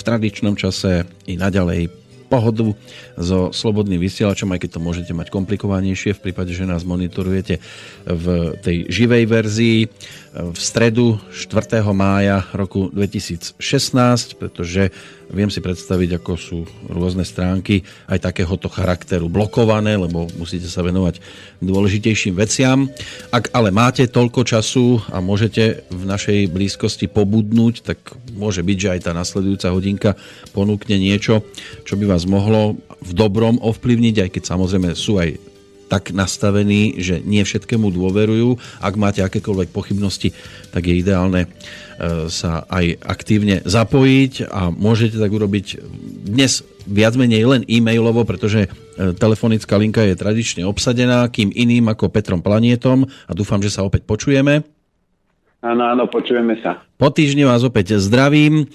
v tradičnom čase i naďalej pohodu so slobodným vysielačom, aj keď to môžete mať komplikovanejšie v prípade, že nás monitorujete v tej živej verzii v stredu 4. mája roku 2016, pretože viem si predstaviť, ako sú rôzne stránky aj takéhoto charakteru blokované, lebo musíte sa venovať dôležitejším veciam. Ak ale máte toľko času a môžete v našej blízkosti pobudnúť, tak môže byť, že aj tá nasledujúca hodinka ponúkne niečo, čo by vás mohlo v dobrom ovplyvniť, aj keď samozrejme sú aj tak nastavení, že nie všetkému dôverujú. Ak máte akékoľvek pochybnosti, tak je ideálne e, sa aj aktívne zapojiť a môžete tak urobiť dnes viac menej len e-mailovo, pretože e, telefonická linka je tradične obsadená, kým iným ako Petrom Planietom a dúfam, že sa opäť počujeme. Áno, áno, počujeme sa. Po týždni vás opäť zdravím. E,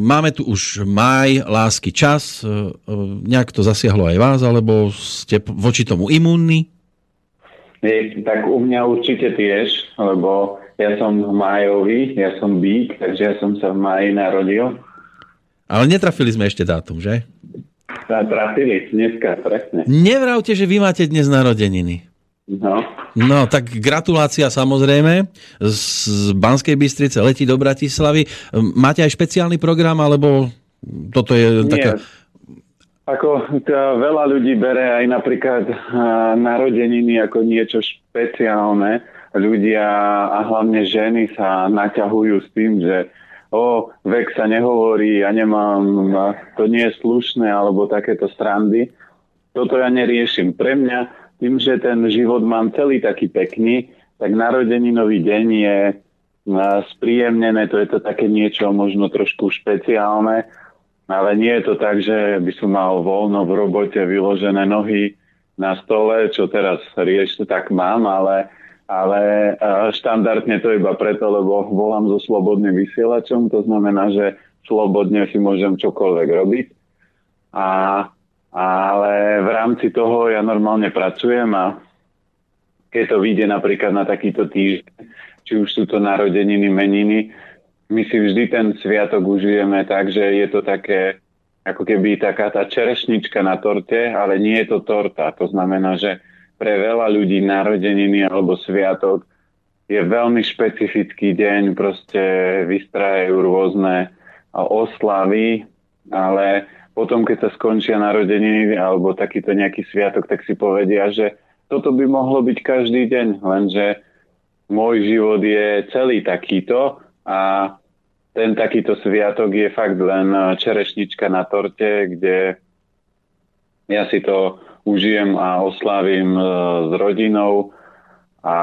máme tu už maj, lásky, čas. E, e, nejak to zasiahlo aj vás, alebo ste voči tomu imúnni? Je, tak u mňa určite tiež, lebo ja som májový, ja som bík, takže ja som sa v máji narodil. Ale netrafili sme ešte dátum, že? Trafili, dneska, presne. Nevravte, že vy máte dnes narodeniny. No. No, tak gratulácia samozrejme. Z Banskej Bystrice letí do Bratislavy. Máte aj špeciálny program, alebo toto je Nie. taká... Ako to veľa ľudí bere aj napríklad narodeniny ako niečo špeciálne. Ľudia a hlavne ženy sa naťahujú s tým, že o, vek sa nehovorí, ja nemám, to nie je slušné, alebo takéto strandy. Toto ja neriešim. Pre mňa tým, že ten život mám celý taký pekný, tak narodeninový deň je spríjemnené, to je to také niečo možno trošku špeciálne, ale nie je to tak, že by som mal voľno v robote vyložené nohy na stole, čo teraz rieš, tak mám, ale, ale štandardne to iba preto, lebo volám so slobodným vysielačom, to znamená, že slobodne si môžem čokoľvek robiť. A ale v rámci toho ja normálne pracujem a keď to vyjde napríklad na takýto týždeň, či už sú to narodeniny, meniny, my si vždy ten sviatok užijeme tak, že je to také, ako keby taká tá čerešnička na torte, ale nie je to torta. To znamená, že pre veľa ľudí narodeniny alebo sviatok je veľmi špecifický deň, proste vystrajajú rôzne oslavy, ale potom, keď sa skončia narodeniny alebo takýto nejaký sviatok, tak si povedia, že toto by mohlo byť každý deň, lenže môj život je celý takýto a ten takýto sviatok je fakt len čerešnička na torte, kde ja si to užijem a oslavím e, s rodinou a,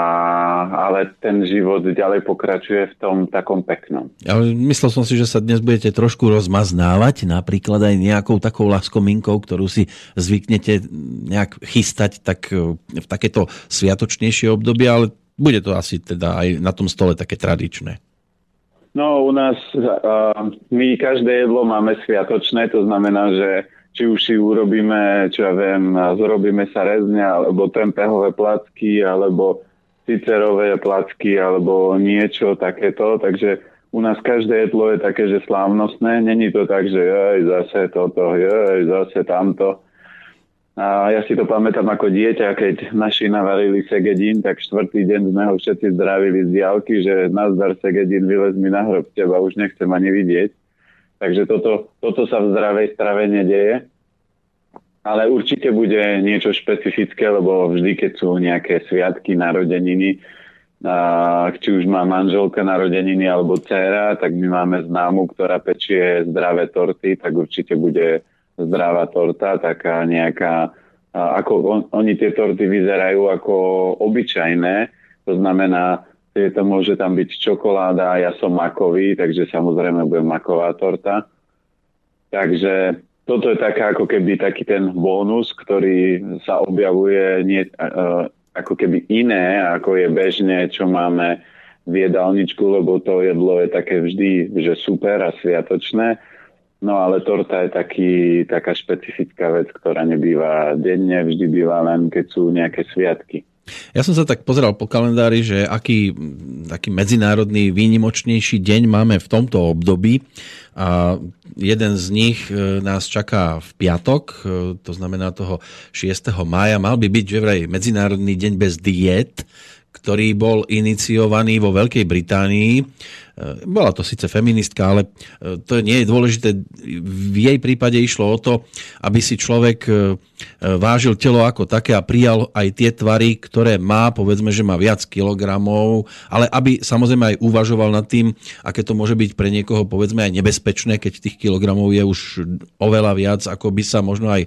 ale ten život ďalej pokračuje v tom takom peknom. Ale myslel som si, že sa dnes budete trošku rozmaznávať, napríklad aj nejakou takou laskominkou, ktorú si zvyknete nejak chystať tak e, v takéto sviatočnejšie obdobie, ale bude to asi teda aj na tom stole také tradičné. No u nás uh, my každé jedlo máme sviatočné, to znamená, že či už si urobíme, čo ja viem, zrobíme sa rezne, alebo tempehové placky, alebo cicerové placky alebo niečo takéto, takže u nás každé jedlo je také, že slávnostné. Není to tak, že jej, zase toto, jej, zase tamto. A ja si to pamätám ako dieťa, keď naši navarili segedín, tak štvrtý deň sme ho všetci zdravili z diálky, že nazdar segedín, vylez mi na hrob, teba už nechcem ani vidieť. Takže toto, toto sa v zdravej strave nedieje ale určite bude niečo špecifické, lebo vždy, keď sú nejaké sviatky, narodeniny, a či už má manželka narodeniny alebo dcera, tak my máme známu, ktorá pečie zdravé torty, tak určite bude zdravá torta, taká nejaká, ako on, oni tie torty vyzerajú ako obyčajné, to znamená, že to môže tam byť čokoláda, ja som makový, takže samozrejme bude maková torta. Takže toto je taká ako keby taký ten bonus, ktorý sa objavuje nie, uh, ako keby iné, ako je bežne, čo máme v jedálničku, lebo to jedlo je také vždy, že super a sviatočné. No ale torta je taký, taká špecifická vec, ktorá nebýva denne, vždy býva len keď sú nejaké sviatky. Ja som sa tak pozeral po kalendári, že aký taký medzinárodný výnimočnejší deň máme v tomto období a jeden z nich e, nás čaká v piatok, e, to znamená toho 6. mája. Mal by byť že vraj Medzinárodný deň bez diet, ktorý bol iniciovaný vo Veľkej Británii bola to síce feministka, ale eh, to nie je dôležité. V jej prípade išlo o to, aby si človek eh, vážil telo ako také a prijal aj tie tvary, ktoré má, povedzme, že má viac kilogramov, ale aby samozrejme aj uvažoval nad tým, aké to môže byť pre niekoho, povedzme, aj nebezpečné, keď tých kilogramov je už oveľa viac, ako by sa možno aj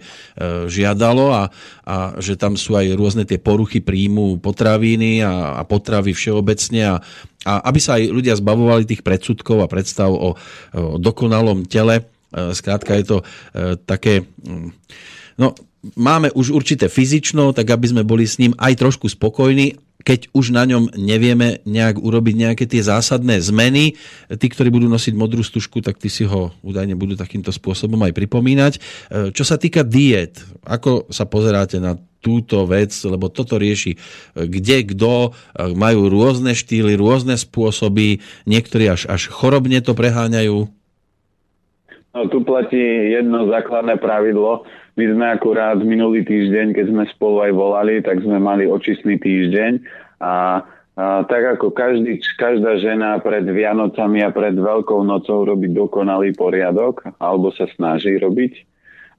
žiadalo a, a že tam sú aj rôzne tie poruchy príjmu potraviny a, a potravy všeobecne a, a aby sa aj ľudia zbavovali tých predsudkov a predstav o, o dokonalom tele. E, skrátka je to e, také... Mm, no, máme už určité fyzično, tak aby sme boli s ním aj trošku spokojní, keď už na ňom nevieme nejak urobiť nejaké tie zásadné zmeny. Tí, ktorí budú nosiť modrú stužku, tak tí si ho údajne budú takýmto spôsobom aj pripomínať. E, čo sa týka diet, ako sa pozeráte na túto vec, lebo toto rieši kde, kto, majú rôzne štýly, rôzne spôsoby, niektorí až, až chorobne to preháňajú. No, tu platí jedno základné pravidlo. My sme akurát minulý týždeň, keď sme spolu aj volali, tak sme mali očistný týždeň a, a tak ako každý, každá žena pred Vianocami a pred Veľkou nocou robí dokonalý poriadok, alebo sa snaží robiť.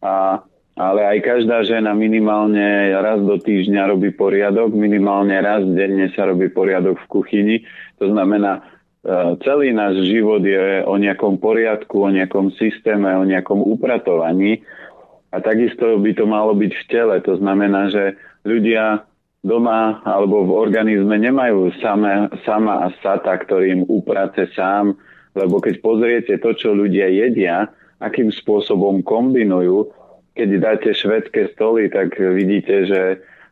A ale aj každá žena minimálne raz do týždňa robí poriadok, minimálne raz denne sa robí poriadok v kuchyni. To znamená, e, celý náš život je o nejakom poriadku, o nejakom systéme, o nejakom upratovaní. A takisto by to malo byť v tele. To znamená, že ľudia doma alebo v organizme nemajú samé, sama a sata, ktorý im uprace sám, lebo keď pozriete to, čo ľudia jedia, akým spôsobom kombinujú, keď dáte švedské stoly, tak vidíte, že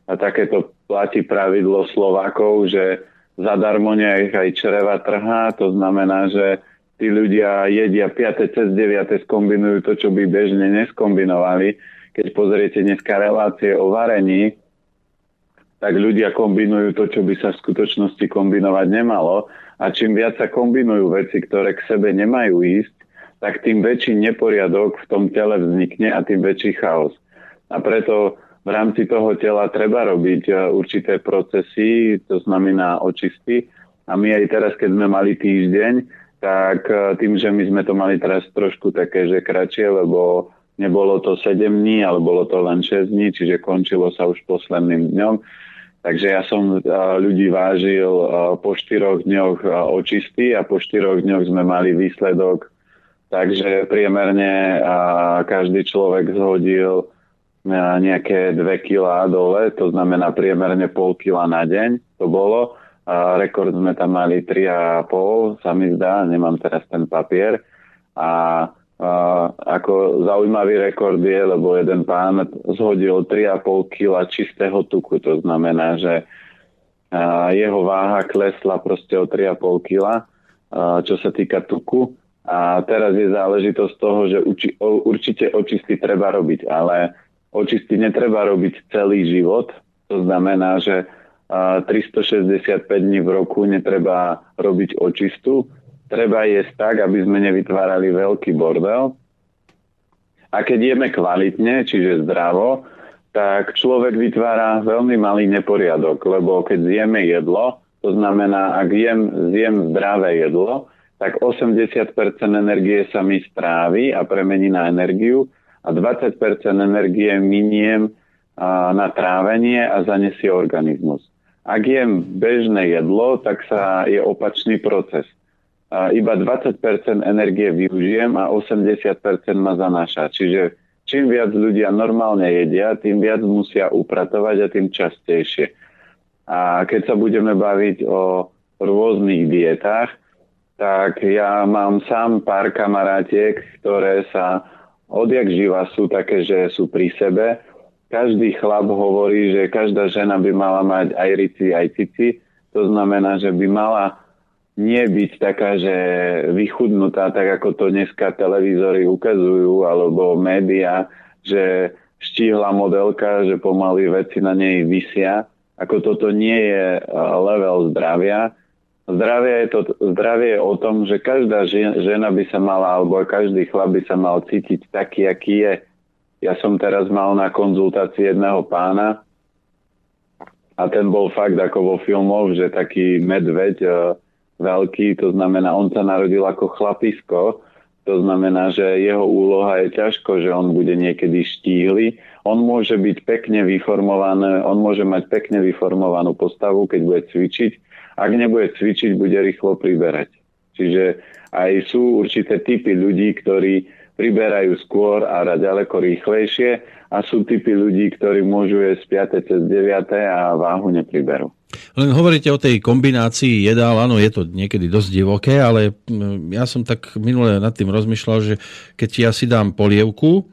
takéto platí pravidlo Slovákov, že zadarmo nech aj čreva trhá, to znamená, že tí ľudia jedia 5. cez 9. skombinujú to, čo by bežne neskombinovali. Keď pozriete dneska relácie o varení, tak ľudia kombinujú to, čo by sa v skutočnosti kombinovať nemalo. A čím viac sa kombinujú veci, ktoré k sebe nemajú ísť, tak tým väčší neporiadok v tom tele vznikne a tým väčší chaos. A preto v rámci toho tela treba robiť e, určité procesy, to znamená očisty. A my aj teraz, keď sme mali týždeň, tak e, tým, že my sme to mali teraz trošku také, že kratšie, lebo nebolo to 7 dní, ale bolo to len 6 dní, čiže končilo sa už posledným dňom. Takže ja som e, ľudí vážil po 4 dňoch očisty a po 4 dňoch sme mali výsledok Takže priemerne každý človek zhodil nejaké 2 kg dole, to znamená priemerne pol kila na deň to bolo. A rekord sme tam mali 3,5, sa mi zdá, nemám teraz ten papier. A, a ako zaujímavý rekord je, lebo jeden pán zhodil 3,5 kg čistého tuku, to znamená, že jeho váha klesla proste o 3,5 kg, čo sa týka tuku a teraz je záležitosť toho, že uči, určite očisty treba robiť, ale očisty netreba robiť celý život. To znamená, že 365 dní v roku netreba robiť očistu. Treba jesť tak, aby sme nevytvárali veľký bordel. A keď jeme kvalitne, čiže zdravo, tak človek vytvára veľmi malý neporiadok, lebo keď zjeme jedlo, to znamená, ak jem, zjem zdravé jedlo, tak 80% energie sa mi strávi a premení na energiu a 20% energie miniem na trávenie a zanesie organizmus. Ak jem bežné jedlo, tak sa je opačný proces. Iba 20% energie využijem a 80% ma zanáša. Čiže čím viac ľudia normálne jedia, tým viac musia upratovať a tým častejšie. A keď sa budeme baviť o rôznych dietách, tak ja mám sám pár kamarátiek, ktoré sa odjak živa sú také, že sú pri sebe. Každý chlap hovorí, že každá žena by mala mať aj rici, aj cici. To znamená, že by mala nie byť taká, že vychudnutá, tak ako to dneska televízory ukazujú, alebo média, že štíhla modelka, že pomaly veci na nej vysia. ako toto nie je level zdravia. Zdravie je, to, zdravie je o tom, že každá žena by sa mala, alebo každý chlap by sa mal cítiť taký, aký je. Ja som teraz mal na konzultácii jedného pána a ten bol fakt ako vo filmoch, že taký medveď uh, veľký, to znamená, on sa narodil ako chlapisko, to znamená, že jeho úloha je ťažko, že on bude niekedy štíhly. On môže byť pekne vyformovaný, on môže mať pekne vyformovanú postavu, keď bude cvičiť. Ak nebude cvičiť, bude rýchlo priberať. Čiže aj sú určité typy ľudí, ktorí priberajú skôr a ďaleko rýchlejšie a sú typy ľudí, ktorí môžu jesť 5. cez 9. a váhu nepriberú. Len hovoríte o tej kombinácii jedál, áno, je to niekedy dosť divoké, ale mm, ja som tak minule nad tým rozmýšľal, že keď ja si dám polievku,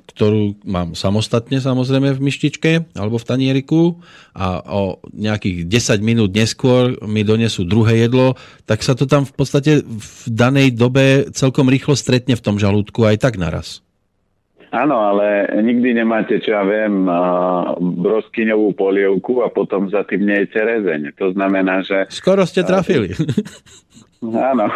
ktorú mám samostatne samozrejme v myštičke alebo v tanieriku a o nejakých 10 minút neskôr mi donesú druhé jedlo, tak sa to tam v podstate v danej dobe celkom rýchlo stretne v tom žalúdku aj tak naraz. Áno, ale nikdy nemáte, čo ja viem, broskyňovú polievku a potom za tým nejete rezeň. To znamená, že... Skoro ste trafili. Áno,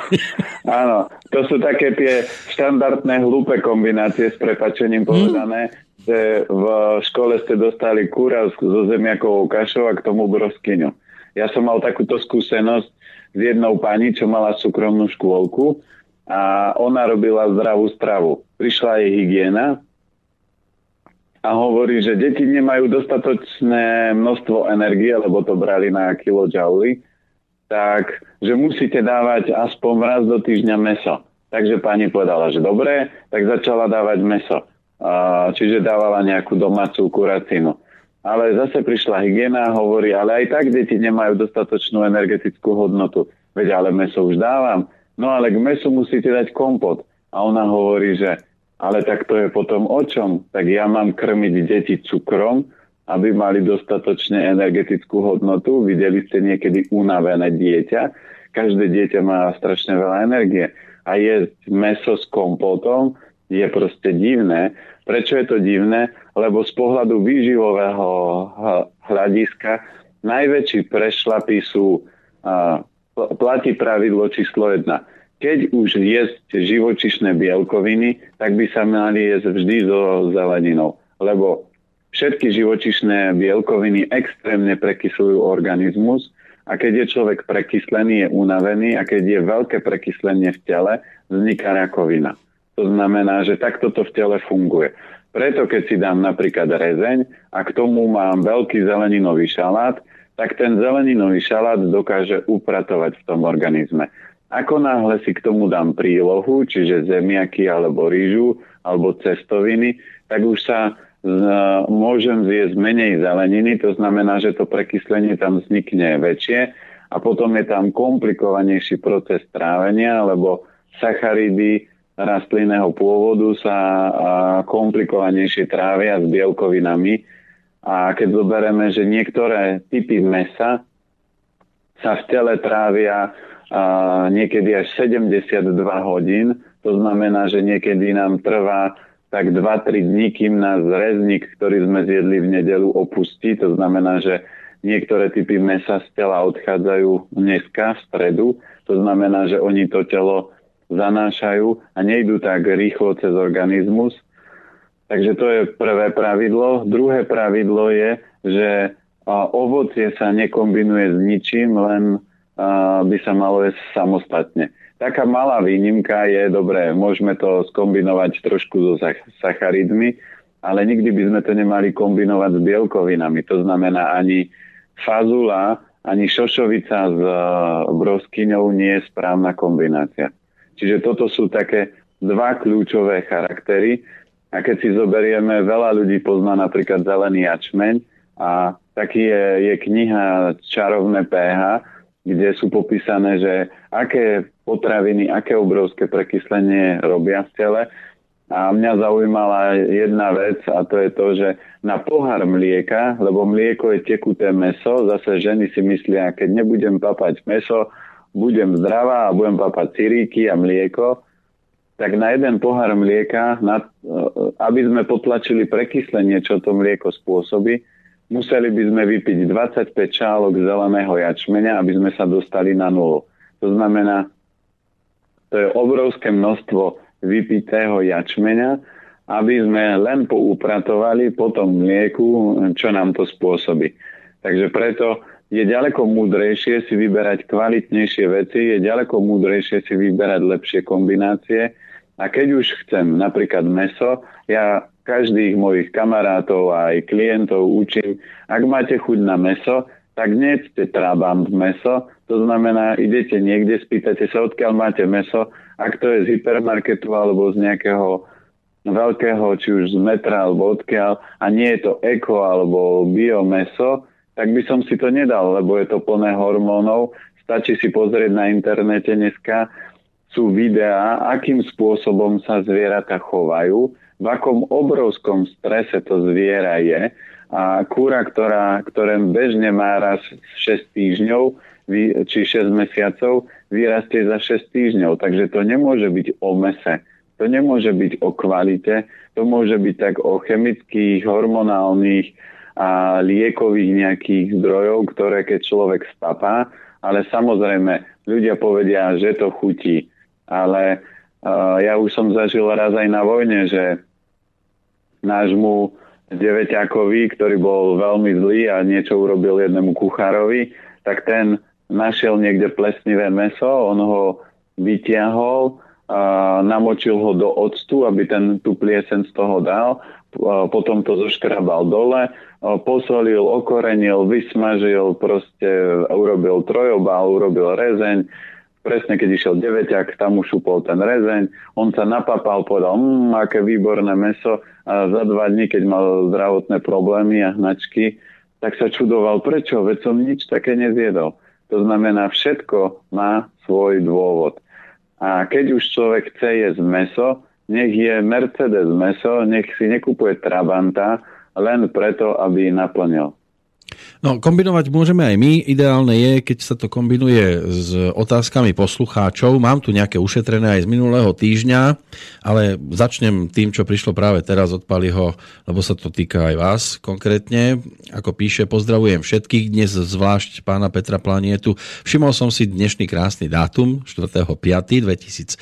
áno. To sú také tie štandardné hlúpe kombinácie s prepačením hm. povedané, mm. že v škole ste dostali kúra so zemiakovou kašou a k tomu broskyňu. Ja som mal takúto skúsenosť s jednou pani, čo mala súkromnú škôlku a ona robila zdravú stravu. Prišla jej hygiena a hovorí, že deti nemajú dostatočné množstvo energie, lebo to brali na kilojouly, tak že musíte dávať aspoň raz do týždňa meso. Takže pani povedala, že dobre, tak začala dávať meso. Čiže dávala nejakú domácu kuracinu. Ale zase prišla hygiena a hovorí, ale aj tak deti nemajú dostatočnú energetickú hodnotu. Veď ale meso už dávam. No ale k mesu musíte dať kompot. A ona hovorí, že ale tak to je potom o čom? Tak ja mám krmiť deti cukrom, aby mali dostatočne energetickú hodnotu. Videli ste niekedy unavené dieťa. Každé dieťa má strašne veľa energie. A jesť meso s kompotom je proste divné. Prečo je to divné? Lebo z pohľadu výživového hľadiska najväčší prešlapy sú, platí pravidlo číslo 1 keď už jesť živočišné bielkoviny, tak by sa mali jesť vždy so zeleninou. Lebo všetky živočišné bielkoviny extrémne prekyslujú organizmus a keď je človek prekyslený, je unavený a keď je veľké prekyslenie v tele, vzniká rakovina. To znamená, že takto to v tele funguje. Preto keď si dám napríklad rezeň a k tomu mám veľký zeleninový šalát, tak ten zeleninový šalát dokáže upratovať v tom organizme. Ako náhle si k tomu dám prílohu, čiže zemiaky alebo rýžu alebo cestoviny, tak už sa môžem zjesť menej zeleniny, to znamená, že to prekyslenie tam vznikne väčšie a potom je tam komplikovanejší proces trávenia, lebo sacharidy rastlinného pôvodu sa komplikovanejšie trávia s bielkovinami. A keď zoberieme, že niektoré typy mesa sa v tele trávia a niekedy až 72 hodín. To znamená, že niekedy nám trvá tak 2-3 dní, kým nás rezník, ktorý sme zjedli v nedelu, opustí. To znamená, že niektoré typy mesa z tela odchádzajú dneska, v stredu. To znamená, že oni to telo zanášajú a nejdú tak rýchlo cez organizmus. Takže to je prvé pravidlo. Druhé pravidlo je, že ovocie sa nekombinuje s ničím, len by sa malo jesť samostatne. Taká malá výnimka je, dobré, môžeme to skombinovať trošku so sacharidmi, ale nikdy by sme to nemali kombinovať s bielkovinami. To znamená ani fazula, ani šošovica s e, broskyňou nie je správna kombinácia. Čiže toto sú také dva kľúčové charaktery. A keď si zoberieme, veľa ľudí pozná napríklad zelený jačmeň a taký je, je kniha Čarovné pH, kde sú popísané, že aké potraviny, aké obrovské prekyslenie robia v tele. A mňa zaujímala jedna vec a to je to, že na pohár mlieka, lebo mlieko je tekuté meso, zase ženy si myslia, keď nebudem papať meso, budem zdravá a budem papať ciríky a mlieko, tak na jeden pohár mlieka, na, aby sme potlačili prekyslenie, čo to mlieko spôsobí, museli by sme vypiť 25 čálok zeleného jačmeňa, aby sme sa dostali na nulu. To znamená, to je obrovské množstvo vypitého jačmeňa, aby sme len poupratovali po tom mlieku, čo nám to spôsobí. Takže preto je ďaleko múdrejšie si vyberať kvalitnejšie veci, je ďaleko múdrejšie si vyberať lepšie kombinácie. A keď už chcem napríklad meso, ja každých mojich kamarátov a aj klientov učím, ak máte chuť na meso, tak nejedzte trabant meso, to znamená, idete niekde, spýtate sa, odkiaľ máte meso, ak to je z hypermarketu alebo z nejakého veľkého, či už z metra alebo odkiaľ, a nie je to eko alebo biomeso, tak by som si to nedal, lebo je to plné hormónov. Stačí si pozrieť na internete dneska, sú videá, akým spôsobom sa zvieratá chovajú, v akom obrovskom strese to zviera je. A kúra, ktorá, ktoré bežne má raz 6 týždňov, či 6 mesiacov, vyrastie za 6 týždňov. Takže to nemôže byť o mese. To nemôže byť o kvalite, to môže byť tak o chemických, hormonálnych, a liekových nejakých zdrojov, ktoré keď človek stapá, ale samozrejme ľudia povedia, že to chutí. Ale uh, ja už som zažil raz aj na vojne, že nášmu deveťakovi, ktorý bol veľmi zlý a niečo urobil jednému kuchárovi, tak ten našiel niekde plesnivé meso, on ho vytiahol, a namočil ho do octu, aby ten tú pliesen z toho dal, potom to zoškrabal dole, posolil, okorenil, vysmažil, proste urobil trojobal, urobil rezeň, presne keď išiel deveťak, tam už šupol ten rezeň, on sa napapal, povedal, mmm, aké výborné meso a za dva dní, keď mal zdravotné problémy a hnačky, tak sa čudoval, prečo, veď som nič také nezjedol. To znamená, všetko má svoj dôvod. A keď už človek chce jesť meso, nech je Mercedes meso, nech si nekupuje Trabanta, len preto, aby naplnil. No, kombinovať môžeme aj my. Ideálne je, keď sa to kombinuje s otázkami poslucháčov. Mám tu nejaké ušetrené aj z minulého týždňa, ale začnem tým, čo prišlo práve teraz od Paliho, lebo sa to týka aj vás konkrétne. Ako píše, pozdravujem všetkých, dnes zvlášť pána Petra Planietu. Všimol som si dnešný krásny dátum, 4.5.2016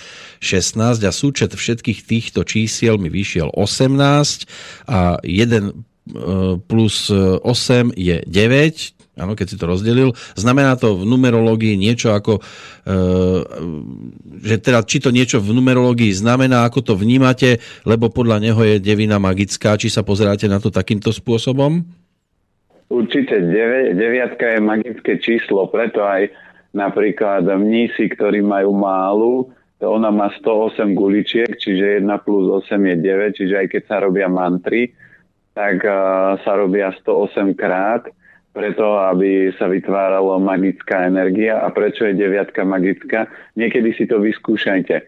a súčet všetkých týchto čísiel mi vyšiel 18 a jeden plus 8 je 9, áno, keď si to rozdelil. Znamená to v numerológii niečo ako, e, že teda či to niečo v numerológii znamená, ako to vnímate, lebo podľa neho je devina magická, či sa pozeráte na to takýmto spôsobom? Určite deviatka je magické číslo, preto aj napríklad mnísi, ktorí majú málu, to ona má 108 guličiek, čiže 1 plus 8 je 9, čiže aj keď sa robia mantry, tak sa robia 108 krát, preto aby sa vytvárala magická energia. A prečo je deviatka magická? Niekedy si to vyskúšajte.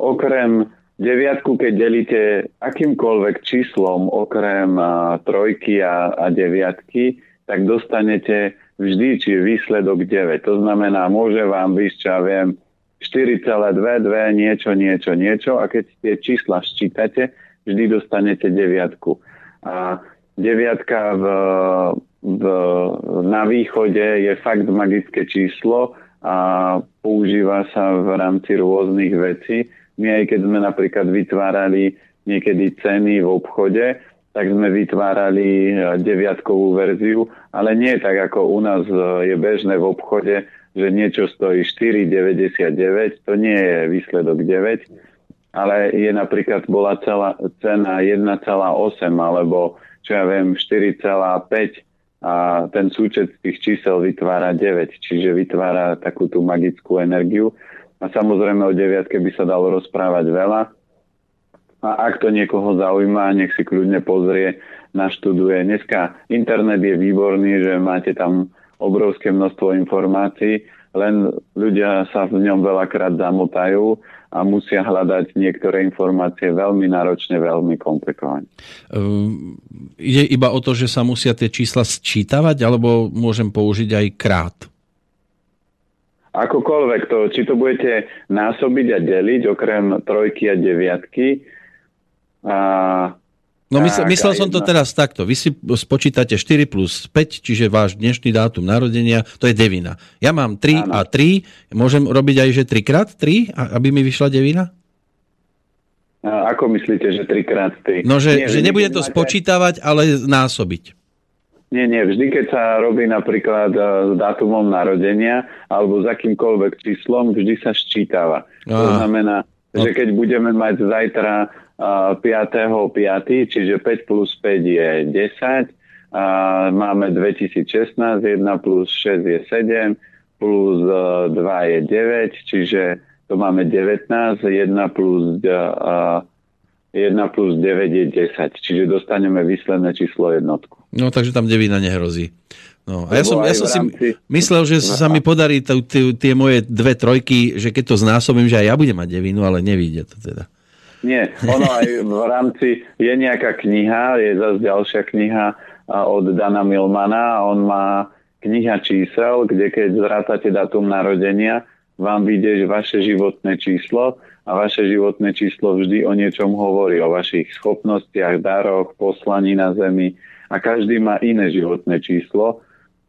Okrem deviatku, keď delíte akýmkoľvek číslom, okrem trojky a, a deviatky, tak dostanete vždy, či výsledok 9. To znamená, môže vám byť, čo ja viem, 4,22, niečo, niečo, niečo a keď tie čísla sčítate, vždy dostanete deviatku. A deviatka v, v, na východe je fakt magické číslo a používa sa v rámci rôznych vecí. My aj keď sme napríklad vytvárali niekedy ceny v obchode, tak sme vytvárali deviatkovú verziu, ale nie tak ako u nás je bežné v obchode, že niečo stojí 4,99, to nie je výsledok 9, ale je napríklad bola celá cena 1,8 alebo čo ja viem 4,5 a ten súčet tých čísel vytvára 9, čiže vytvára takú tú magickú energiu. A samozrejme o deviatke by sa dalo rozprávať veľa. A ak to niekoho zaujíma, nech si kľudne pozrie, naštuduje. Dneska internet je výborný, že máte tam obrovské množstvo informácií, len ľudia sa v ňom veľakrát zamotajú a musia hľadať niektoré informácie veľmi náročne, veľmi komplikovane. Um, ide iba o to, že sa musia tie čísla sčítavať, alebo môžem použiť aj krát? Akokoľvek to, či to budete násobiť a deliť, okrem trojky a deviatky, a No myslel, myslel som to teraz takto. Vy si spočítate 4 plus 5, čiže váš dnešný dátum narodenia, to je devina. Ja mám 3 ano. a 3, môžem robiť aj, že 3 krát 3, aby mi vyšla devina? A ako myslíte, že 3 krát 3? No, že, nie, že nebude to máte... spočítavať, ale násobiť. Nie, nie. Vždy, keď sa robí napríklad e, s dátumom narodenia alebo s akýmkoľvek číslom, vždy sa ščítava. Aha. To znamená, no. že keď budeme mať zajtra 5.5., čiže 5 plus 5 je 10, a máme 2016, 1 plus 6 je 7, plus 2 e, je 9, čiže to máme 19, 1 plus, 1 plus 9 je 10, čiže dostaneme výsledné číslo jednotku. No takže tam devina nehrozí. No, a ja som, ja som si myslel, že sa mi podarí tie moje dve trojky, že keď to znásobím, že aj ja budem mať devinu, ale nevíde to teda. Nie, ono aj v rámci, je nejaká kniha, je zase ďalšia kniha od Dana Milmana, on má kniha čísel, kde keď zrátate datum narodenia, vám vyjde vaše životné číslo a vaše životné číslo vždy o niečom hovorí, o vašich schopnostiach, daroch, poslaní na Zemi a každý má iné životné číslo.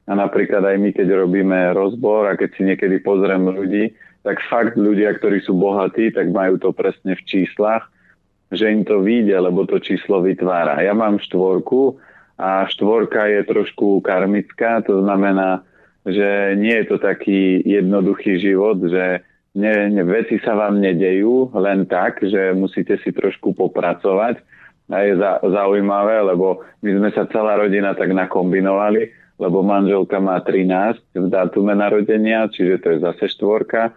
A napríklad aj my, keď robíme rozbor a keď si niekedy pozriem ľudí, tak fakt ľudia, ktorí sú bohatí, tak majú to presne v číslach, že im to vyjde, lebo to číslo vytvára. Ja mám štvorku a štvorka je trošku karmická, to znamená, že nie je to taký jednoduchý život, že ne, ne, veci sa vám nedejú len tak, že musíte si trošku popracovať. A je za, zaujímavé, lebo my sme sa celá rodina tak nakombinovali, lebo manželka má 13 v dátume narodenia, čiže to je zase štvorka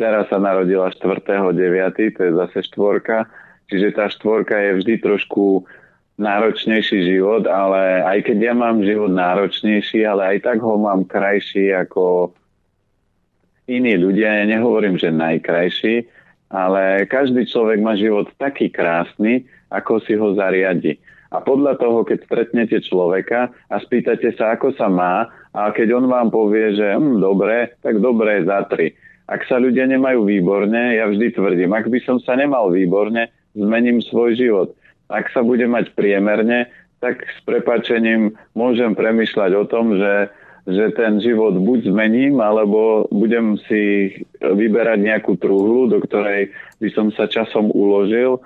Teraz sa narodila 4.9., to je zase štvorka. Čiže tá štvorka je vždy trošku náročnejší život, ale aj keď ja mám život náročnejší, ale aj tak ho mám krajší ako iní ľudia. Ja nehovorím, že najkrajší, ale každý človek má život taký krásny, ako si ho zariadi. A podľa toho, keď stretnete človeka a spýtate sa, ako sa má, a keď on vám povie, že hm, dobre, tak dobre za tri. Ak sa ľudia nemajú výborne, ja vždy tvrdím, ak by som sa nemal výborne, zmením svoj život. Ak sa bude mať priemerne, tak s prepačením môžem premyšľať o tom, že, že ten život buď zmením, alebo budem si vyberať nejakú truhlu, do ktorej by som sa časom uložil,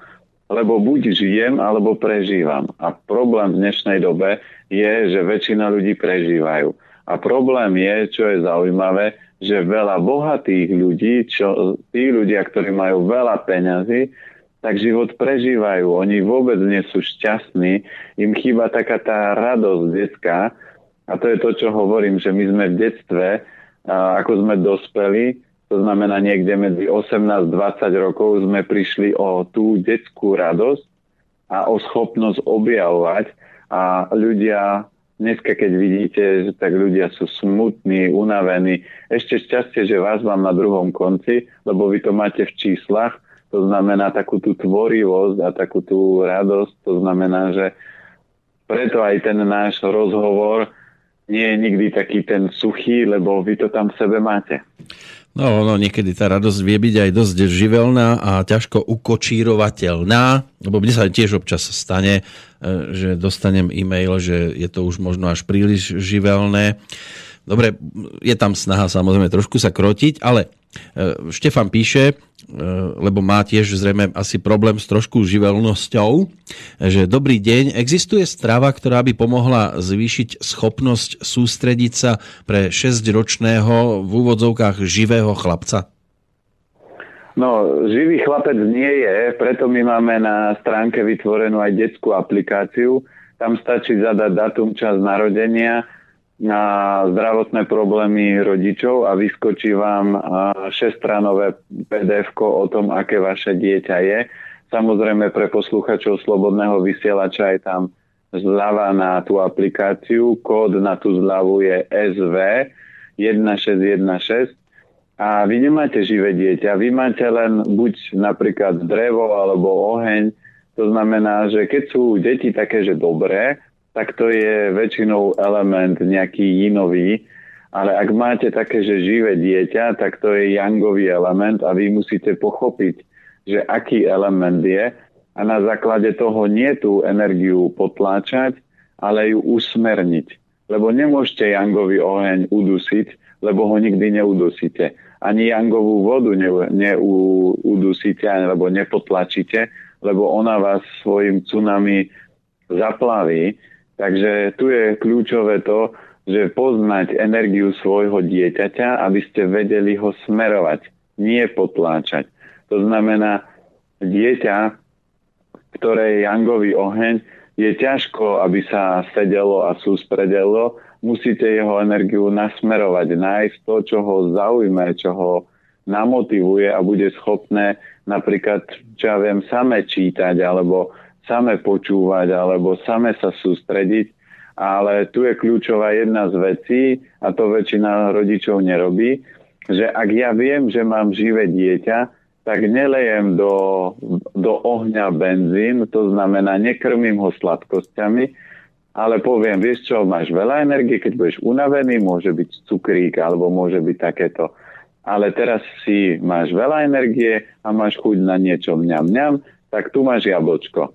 lebo buď žijem, alebo prežívam. A problém v dnešnej dobe je, že väčšina ľudí prežívajú. A problém je, čo je zaujímavé, že veľa bohatých ľudí, čo, tí ľudia, ktorí majú veľa peňazí, tak život prežívajú. Oni vôbec nie sú šťastní. Im chýba taká tá radosť detská. A to je to, čo hovorím, že my sme v detstve, ako sme dospeli, to znamená niekde medzi 18-20 rokov sme prišli o tú detskú radosť a o schopnosť objavovať a ľudia Dneska, keď vidíte, že tak ľudia sú smutní, unavení, ešte šťastie, že vás mám na druhom konci, lebo vy to máte v číslach, to znamená takú tú tvorivosť a takú tú radosť, to znamená, že preto aj ten náš rozhovor nie je nikdy taký ten suchý, lebo vy to tam v sebe máte. No, no, niekedy tá radosť vie byť aj dosť živelná a ťažko ukočírovateľná, lebo mne sa tiež občas stane, e, že dostanem e-mail, že je to už možno až príliš živelné. Dobre, je tam snaha samozrejme trošku sa krotiť, ale Štefan píše, e, lebo má tiež zrejme asi problém s trošku živelnosťou, že dobrý deň, existuje strava, ktorá by pomohla zvýšiť schopnosť sústrediť sa pre 6-ročného v úvodzovkách živého chlapca? No, živý chlapec nie je, preto my máme na stránke vytvorenú aj detskú aplikáciu. Tam stačí zadať datum, čas narodenia na zdravotné problémy rodičov a vyskočí vám 6-stranové pdf o tom, aké vaše dieťa je. Samozrejme pre posluchačov Slobodného vysielača je tam zľava na tú aplikáciu. Kód na tú zľavu je SV 1616 a vy nemáte živé dieťa, vy máte len buď napríklad drevo alebo oheň. To znamená, že keď sú deti také, že dobré, tak to je väčšinou element nejaký jinový. Ale ak máte také, že živé dieťa, tak to je jangový element a vy musíte pochopiť, že aký element je. a na základe toho nie tú energiu potláčať, ale ju usmerniť. Lebo nemôžete Jangový oheň udusiť, lebo ho nikdy neudusíte. Ani Jangovú vodu neudusíte, alebo nepotlačíte, lebo ona vás svojim tsunami zaplaví. Takže tu je kľúčové to, že poznať energiu svojho dieťaťa, aby ste vedeli ho smerovať, nie potláčať. To znamená, dieťa, ktoré je Jangový oheň, je ťažko, aby sa sedelo a sústredelo. Musíte jeho energiu nasmerovať, nájsť to, čo ho zaujme, čo ho namotivuje a bude schopné napríklad, čo ja viem, same čítať, alebo same počúvať, alebo same sa sústrediť. Ale tu je kľúčová jedna z vecí, a to väčšina rodičov nerobí, že ak ja viem, že mám živé dieťa, tak nelejem do, do ohňa benzín, to znamená nekrmím ho sladkosťami, ale poviem, vieš čo, máš veľa energie, keď budeš unavený, môže byť cukrík alebo môže byť takéto. Ale teraz si máš veľa energie a máš chuť na niečo mňam mňam, tak tu máš jablčko.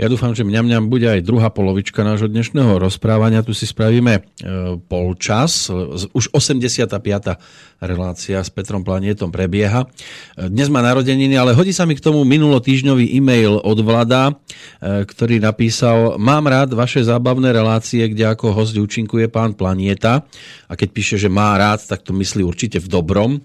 Ja dúfam, že mňam mňam bude aj druhá polovička nášho dnešného rozprávania. Tu si spravíme e, polčas. Už 85. relácia s Petrom Planietom prebieha. E, dnes má narodeniny, ale hodí sa mi k tomu minulotýžňový e-mail od Vlada, e, ktorý napísal Mám rád vaše zábavné relácie, kde ako host účinkuje pán Planieta. A keď píše, že má rád, tak to myslí určite v dobrom.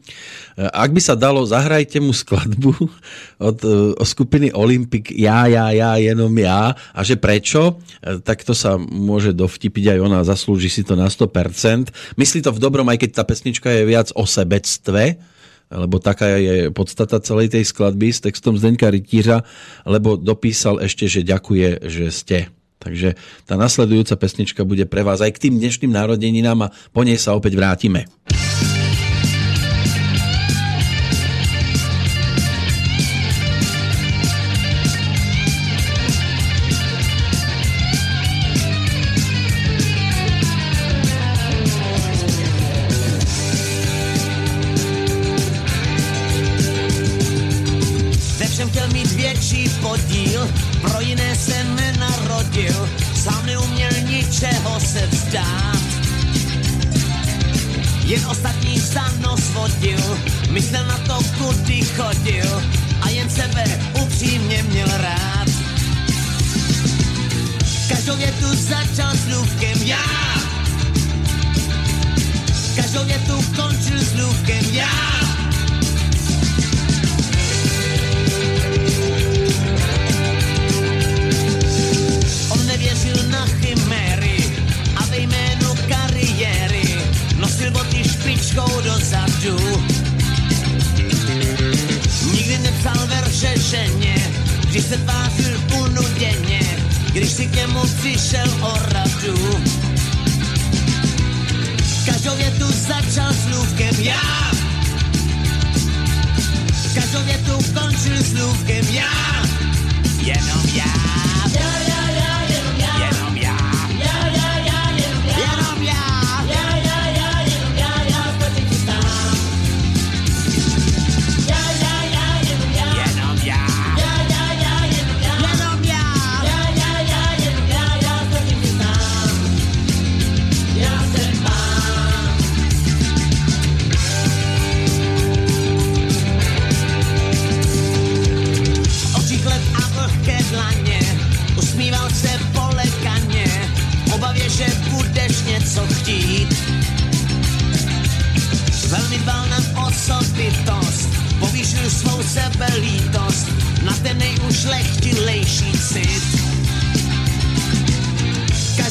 Ak by sa dalo, zahrajte mu skladbu od, skupiny Olympic Ja, ja, ja, jenom ja. A že prečo? E, tak to sa môže dovtipiť aj ona, zaslúži si to na 100%. Myslí to v dobrom, aj keď tá pesnička je viac o sebectve, lebo taká je podstata celej tej skladby s textom Zdeňka Rytířa, lebo dopísal ešte, že ďakuje, že ste. Takže tá nasledujúca pesnička bude pre vás aj k tým dnešným narodeninám a po nej sa opäť vrátime. Každou větu začal slůvkem já, každou větu končil slůvkem já. On nevěřil na chiméry a ve jménu kariéry nosil boty špičkou dozadu. Nikdy nepsal verše ženě, když se tvářil unuděně, když si k němu přišel o radu. Každou větu začal slůvkem já, každou větu končil slůvkem já, jenom já.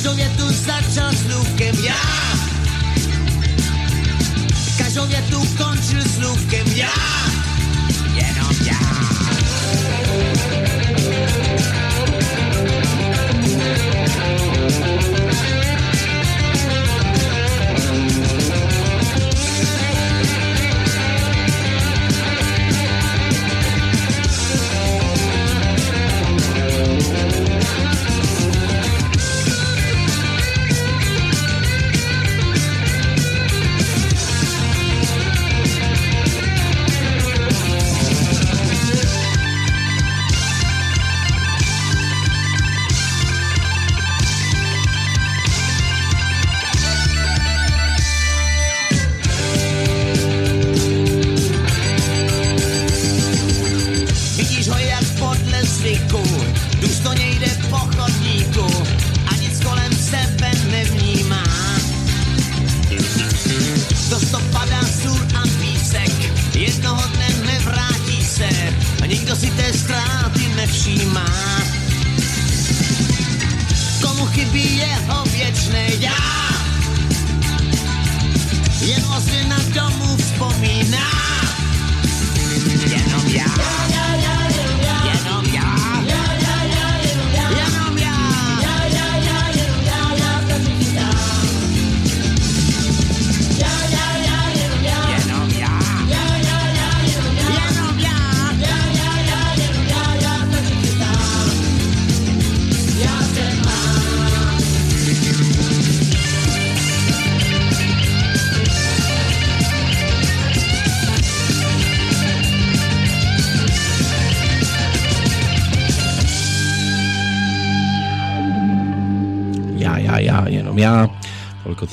Každou větu začal slůvkem já, každou větu končil slůvkem já, jenom já.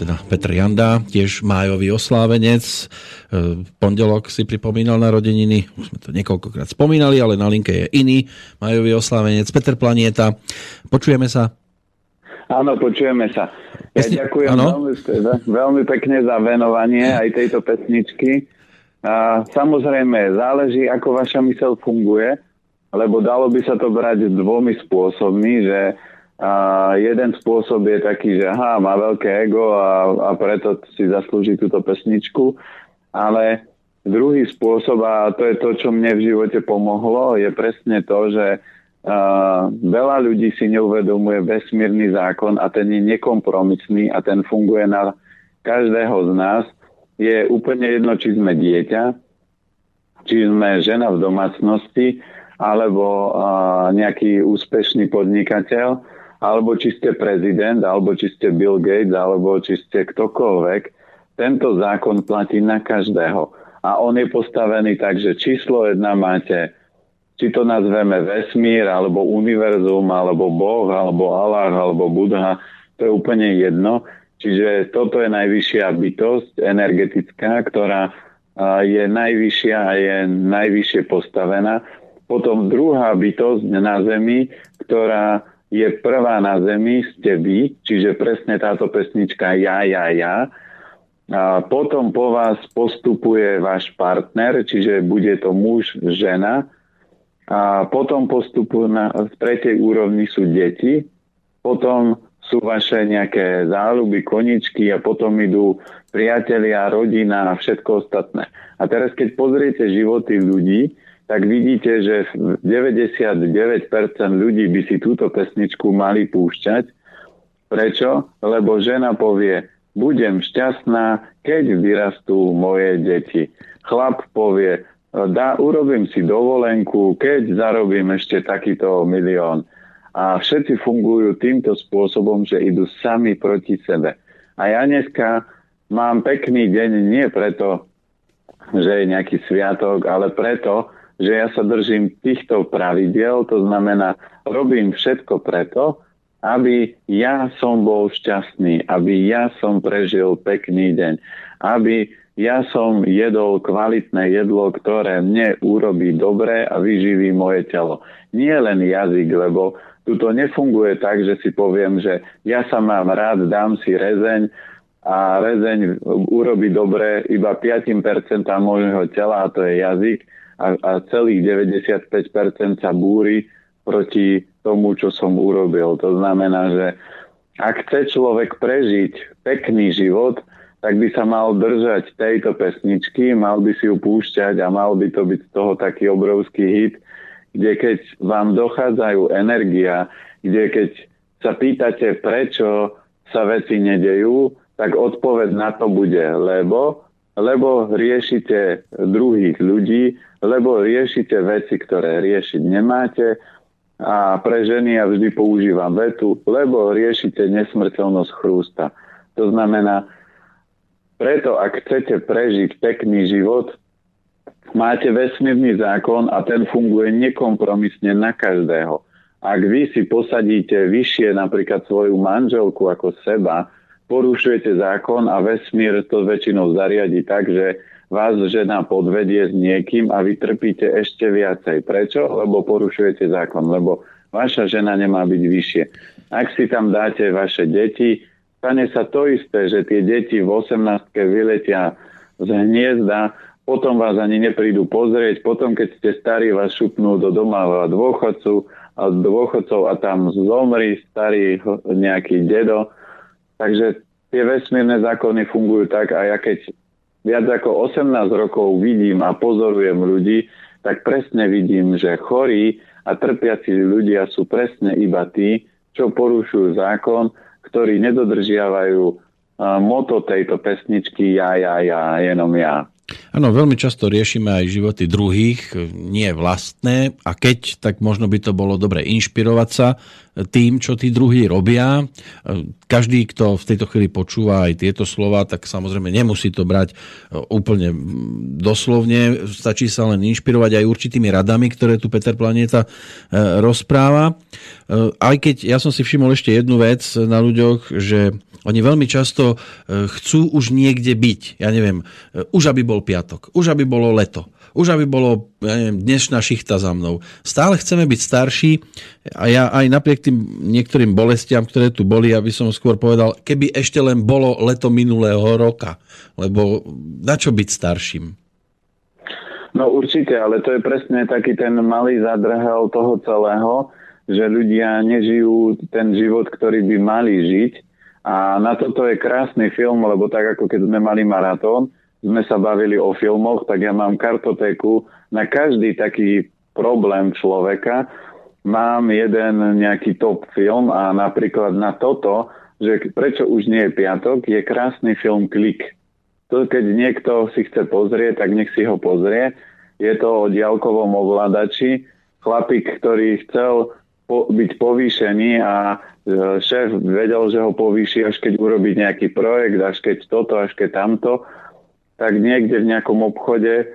Teda Petr Janda, tiež májový oslávenec. E, pondelok si pripomínal narodeniny, už sme to niekoľkokrát spomínali, ale na linke je iný májový oslávenec, Peter Planieta. Počujeme sa? Áno, počujeme sa. Ja Pesni- ďakujem áno? veľmi, veľmi pekne za venovanie aj tejto pesničky. A samozrejme, záleží, ako vaša mysel funguje, lebo dalo by sa to brať dvomi spôsobmi, že a jeden spôsob je taký, že aha, má veľké ego a, a preto si zaslúži túto pesničku, ale druhý spôsob, a to je to, čo mne v živote pomohlo, je presne to, že a, veľa ľudí si neuvedomuje vesmírny zákon a ten je nekompromisný a ten funguje na každého z nás. Je úplne jedno, či sme dieťa, či sme žena v domácnosti, alebo a, nejaký úspešný podnikateľ, alebo či ste prezident, alebo či ste Bill Gates, alebo či ste ktokoľvek. Tento zákon platí na každého. A on je postavený tak, že číslo jedna máte, či to nazveme vesmír, alebo univerzum, alebo Boh, alebo Allah, alebo Budha, to je úplne jedno. Čiže toto je najvyššia bytosť energetická, ktorá je najvyššia a je najvyššie postavená. Potom druhá bytosť na Zemi, ktorá je prvá na Zemi, ste vy, čiže presne táto pesnička Ja, ja, ja. A potom po vás postupuje váš partner, čiže bude to muž, žena. A potom postupujú na, v tretej úrovni sú deti. Potom sú vaše nejaké záľuby, koničky a potom idú priatelia, rodina a všetko ostatné. A teraz, keď pozriete životy ľudí, tak vidíte, že 99% ľudí by si túto pesničku mali púšťať. Prečo? Lebo žena povie, budem šťastná, keď vyrastú moje deti. Chlap povie, dá, urobím si dovolenku, keď zarobím ešte takýto milión. A všetci fungujú týmto spôsobom, že idú sami proti sebe. A ja dneska mám pekný deň nie preto, že je nejaký sviatok, ale preto, že ja sa držím týchto pravidiel, to znamená, robím všetko preto, aby ja som bol šťastný, aby ja som prežil pekný deň, aby ja som jedol kvalitné jedlo, ktoré mne urobí dobre a vyživí moje telo. Nie len jazyk, lebo tu to nefunguje tak, že si poviem, že ja sa mám rád, dám si rezeň a rezeň urobí dobre iba 5% môjho tela, a to je jazyk, a, a celých 95% sa búri proti tomu, čo som urobil. To znamená, že ak chce človek prežiť pekný život, tak by sa mal držať tejto pesničky, mal by si ju púšťať a mal by to byť z toho taký obrovský hit, kde keď vám dochádzajú energia, kde keď sa pýtate, prečo sa veci nedejú, tak odpoveď na to bude, lebo, lebo riešite druhých ľudí, lebo riešite veci, ktoré riešiť nemáte a pre ženy ja vždy používam vetu, lebo riešite nesmrteľnosť chrústa. To znamená, preto ak chcete prežiť pekný život, máte vesmírny zákon a ten funguje nekompromisne na každého. Ak vy si posadíte vyššie napríklad svoju manželku ako seba, porušujete zákon a vesmír to väčšinou zariadi tak, že vás žena podvedie s niekým a vy trpíte ešte viacej. Prečo? Lebo porušujete zákon, lebo vaša žena nemá byť vyššie. Ak si tam dáte vaše deti, stane sa to isté, že tie deti v 18. vyletia z hniezda, potom vás ani neprídu pozrieť, potom keď ste starí, vás šupnú do domáva dôchodcu dôchodcov a tam zomri starý nejaký dedo. Takže tie vesmírne zákony fungujú tak a ja keď viac ako 18 rokov vidím a pozorujem ľudí, tak presne vidím, že chorí a trpiaci ľudia sú presne iba tí, čo porušujú zákon, ktorí nedodržiavajú moto tejto pesničky ja, ja, ja, jenom ja. Áno, veľmi často riešime aj životy druhých, nie vlastné a keď, tak možno by to bolo dobre inšpirovať sa tým, čo tí druhí robia. Každý, kto v tejto chvíli počúva aj tieto slova, tak samozrejme nemusí to brať úplne doslovne, stačí sa len inšpirovať aj určitými radami, ktoré tu Peter Planeta e, rozpráva. E, aj keď ja som si všimol ešte jednu vec na ľuďoch, že oni veľmi často e, chcú už niekde byť. Ja neviem, e, už aby bol piatok, už aby bolo leto, už aby bolo ja neviem, dnešná šichta za mnou. Stále chceme byť starší a ja aj napriek tým niektorým bolestiam, ktoré tu boli, aby som skôr povedal, keby ešte len bolo leto minulého roka. Lebo na čo byť starším? No určite, ale to je presne taký ten malý zadrhel toho celého, že ľudia nežijú ten život, ktorý by mali žiť a na toto je krásny film, lebo tak ako keď sme mali maratón, sme sa bavili o filmoch, tak ja mám kartotéku na každý taký problém človeka. Mám jeden nejaký top film a napríklad na toto, že prečo už nie je piatok, je krásny film Klik. To keď niekto si chce pozrieť, tak nech si ho pozrie. Je to o diálkovom ovládači. Chlapík, ktorý chcel po, byť povýšený a e, šéf vedel, že ho povýši, až keď urobí nejaký projekt, až keď toto, až keď tamto, tak niekde v nejakom obchode e,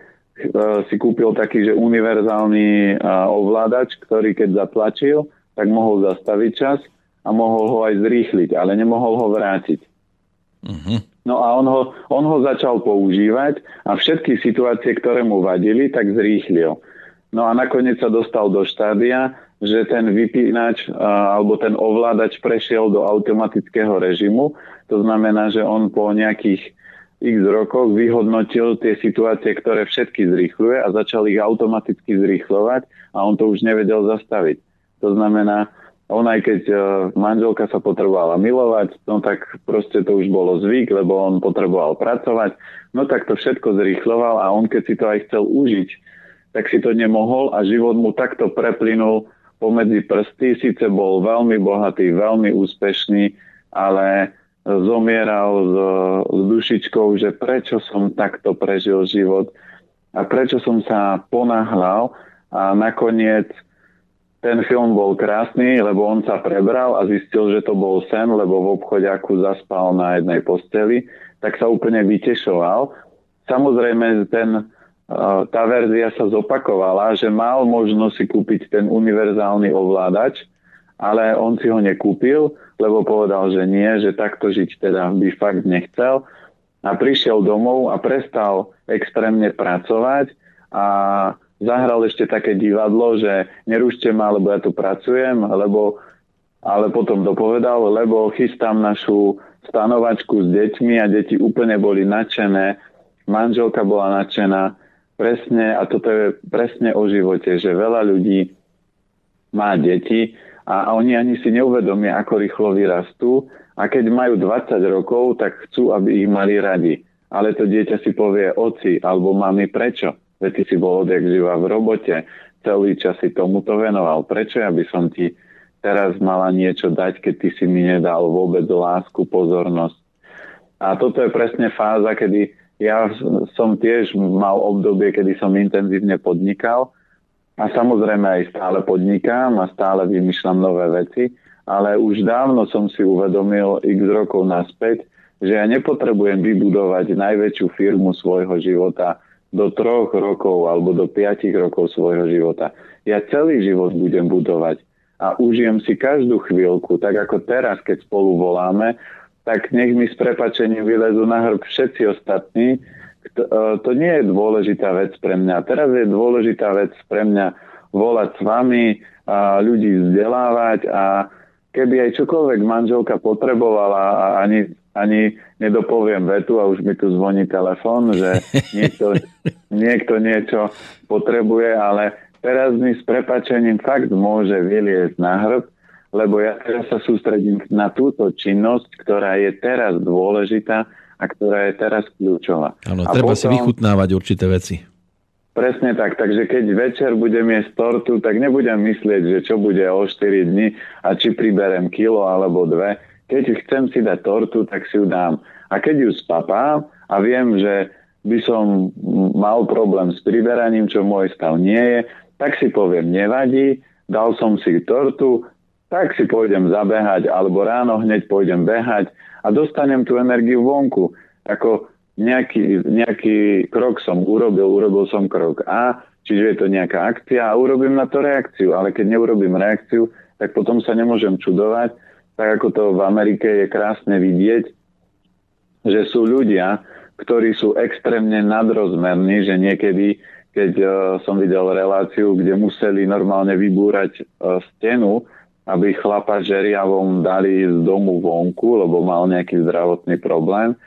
si kúpil taký, že univerzálny e, ovládač, ktorý keď zatlačil, tak mohol zastaviť čas a mohol ho aj zrýchliť, ale nemohol ho vrátiť. Uh-huh. No a on ho, on ho začal používať a všetky situácie, ktoré mu vadili, tak zrýchlil. No a nakoniec sa dostal do štádia, že ten vypínač alebo ten ovládač prešiel do automatického režimu. To znamená, že on po nejakých x rokoch vyhodnotil tie situácie, ktoré všetky zrýchluje a začal ich automaticky zrýchlovať a on to už nevedel zastaviť. To znamená, on aj keď e, manželka sa potrebovala milovať, no tak proste to už bolo zvyk, lebo on potreboval pracovať, no tak to všetko zrýchloval a on keď si to aj chcel užiť, tak si to nemohol a život mu takto preplynul pomedzi prsty. Sice bol veľmi bohatý, veľmi úspešný, ale zomieral s, s dušičkou, že prečo som takto prežil život a prečo som sa ponáhľal a nakoniec ten film bol krásny, lebo on sa prebral a zistil, že to bol sen, lebo v obchode ako zaspal na jednej posteli, tak sa úplne vytešoval. Samozrejme, ten tá verzia sa zopakovala, že mal možnosť si kúpiť ten univerzálny ovládač, ale on si ho nekúpil, lebo povedal, že nie, že takto žiť teda by fakt nechcel. A prišiel domov a prestal extrémne pracovať a zahral ešte také divadlo, že nerušte ma, lebo ja tu pracujem, lebo, ale potom dopovedal, lebo chystám našu stanovačku s deťmi a deti úplne boli nadšené, manželka bola nadšená, presne, a toto je presne o živote, že veľa ľudí má deti a, oni ani si neuvedomia, ako rýchlo vyrastú a keď majú 20 rokov, tak chcú, aby ich mali radi. Ale to dieťa si povie, oci alebo mami, prečo? Veď ty si bol odjak živa v robote, celý čas si tomuto venoval. Prečo ja by som ti teraz mala niečo dať, keď ty si mi nedal vôbec lásku, pozornosť? A toto je presne fáza, kedy ja som tiež mal obdobie, kedy som intenzívne podnikal a samozrejme aj stále podnikám a stále vymýšľam nové veci, ale už dávno som si uvedomil x rokov naspäť, že ja nepotrebujem vybudovať najväčšiu firmu svojho života do troch rokov alebo do piatich rokov svojho života. Ja celý život budem budovať a užijem si každú chvíľku, tak ako teraz, keď spolu voláme, tak nech mi s prepačením vylezú na hrb všetci ostatní. To, e, to nie je dôležitá vec pre mňa. Teraz je dôležitá vec pre mňa volať s vami, a ľudí vzdelávať a keby aj čokoľvek manželka potrebovala a ani, ani nedopoviem vetu a už mi tu zvoní telefón, že niekto, niekto niečo potrebuje, ale teraz mi s prepačením fakt môže vyliezť na hrb, lebo ja teraz sa sústredím na túto činnosť, ktorá je teraz dôležitá a ktorá je teraz kľúčová. Áno, treba potom, si vychutnávať určité veci. Presne tak, takže keď večer budem jesť tortu, tak nebudem myslieť, že čo bude o 4 dní a či priberem kilo alebo dve. Keď chcem si dať tortu, tak si ju dám. A keď ju spapám a viem, že by som mal problém s priberaním, čo môj stav nie je, tak si poviem, nevadí, dal som si tortu, tak si pôjdem zabehať, alebo ráno hneď pôjdem behať a dostanem tú energiu vonku. Ako nejaký, nejaký krok som urobil, urobil som krok A, čiže je to nejaká akcia a urobím na to reakciu. Ale keď neurobím reakciu, tak potom sa nemôžem čudovať. Tak ako to v Amerike je krásne vidieť, že sú ľudia, ktorí sú extrémne nadrozmerní, že niekedy, keď uh, som videl reláciu, kde museli normálne vybúrať uh, stenu, aby chlapa žeriavom dali z domu vonku, lebo mal nejaký zdravotný problém.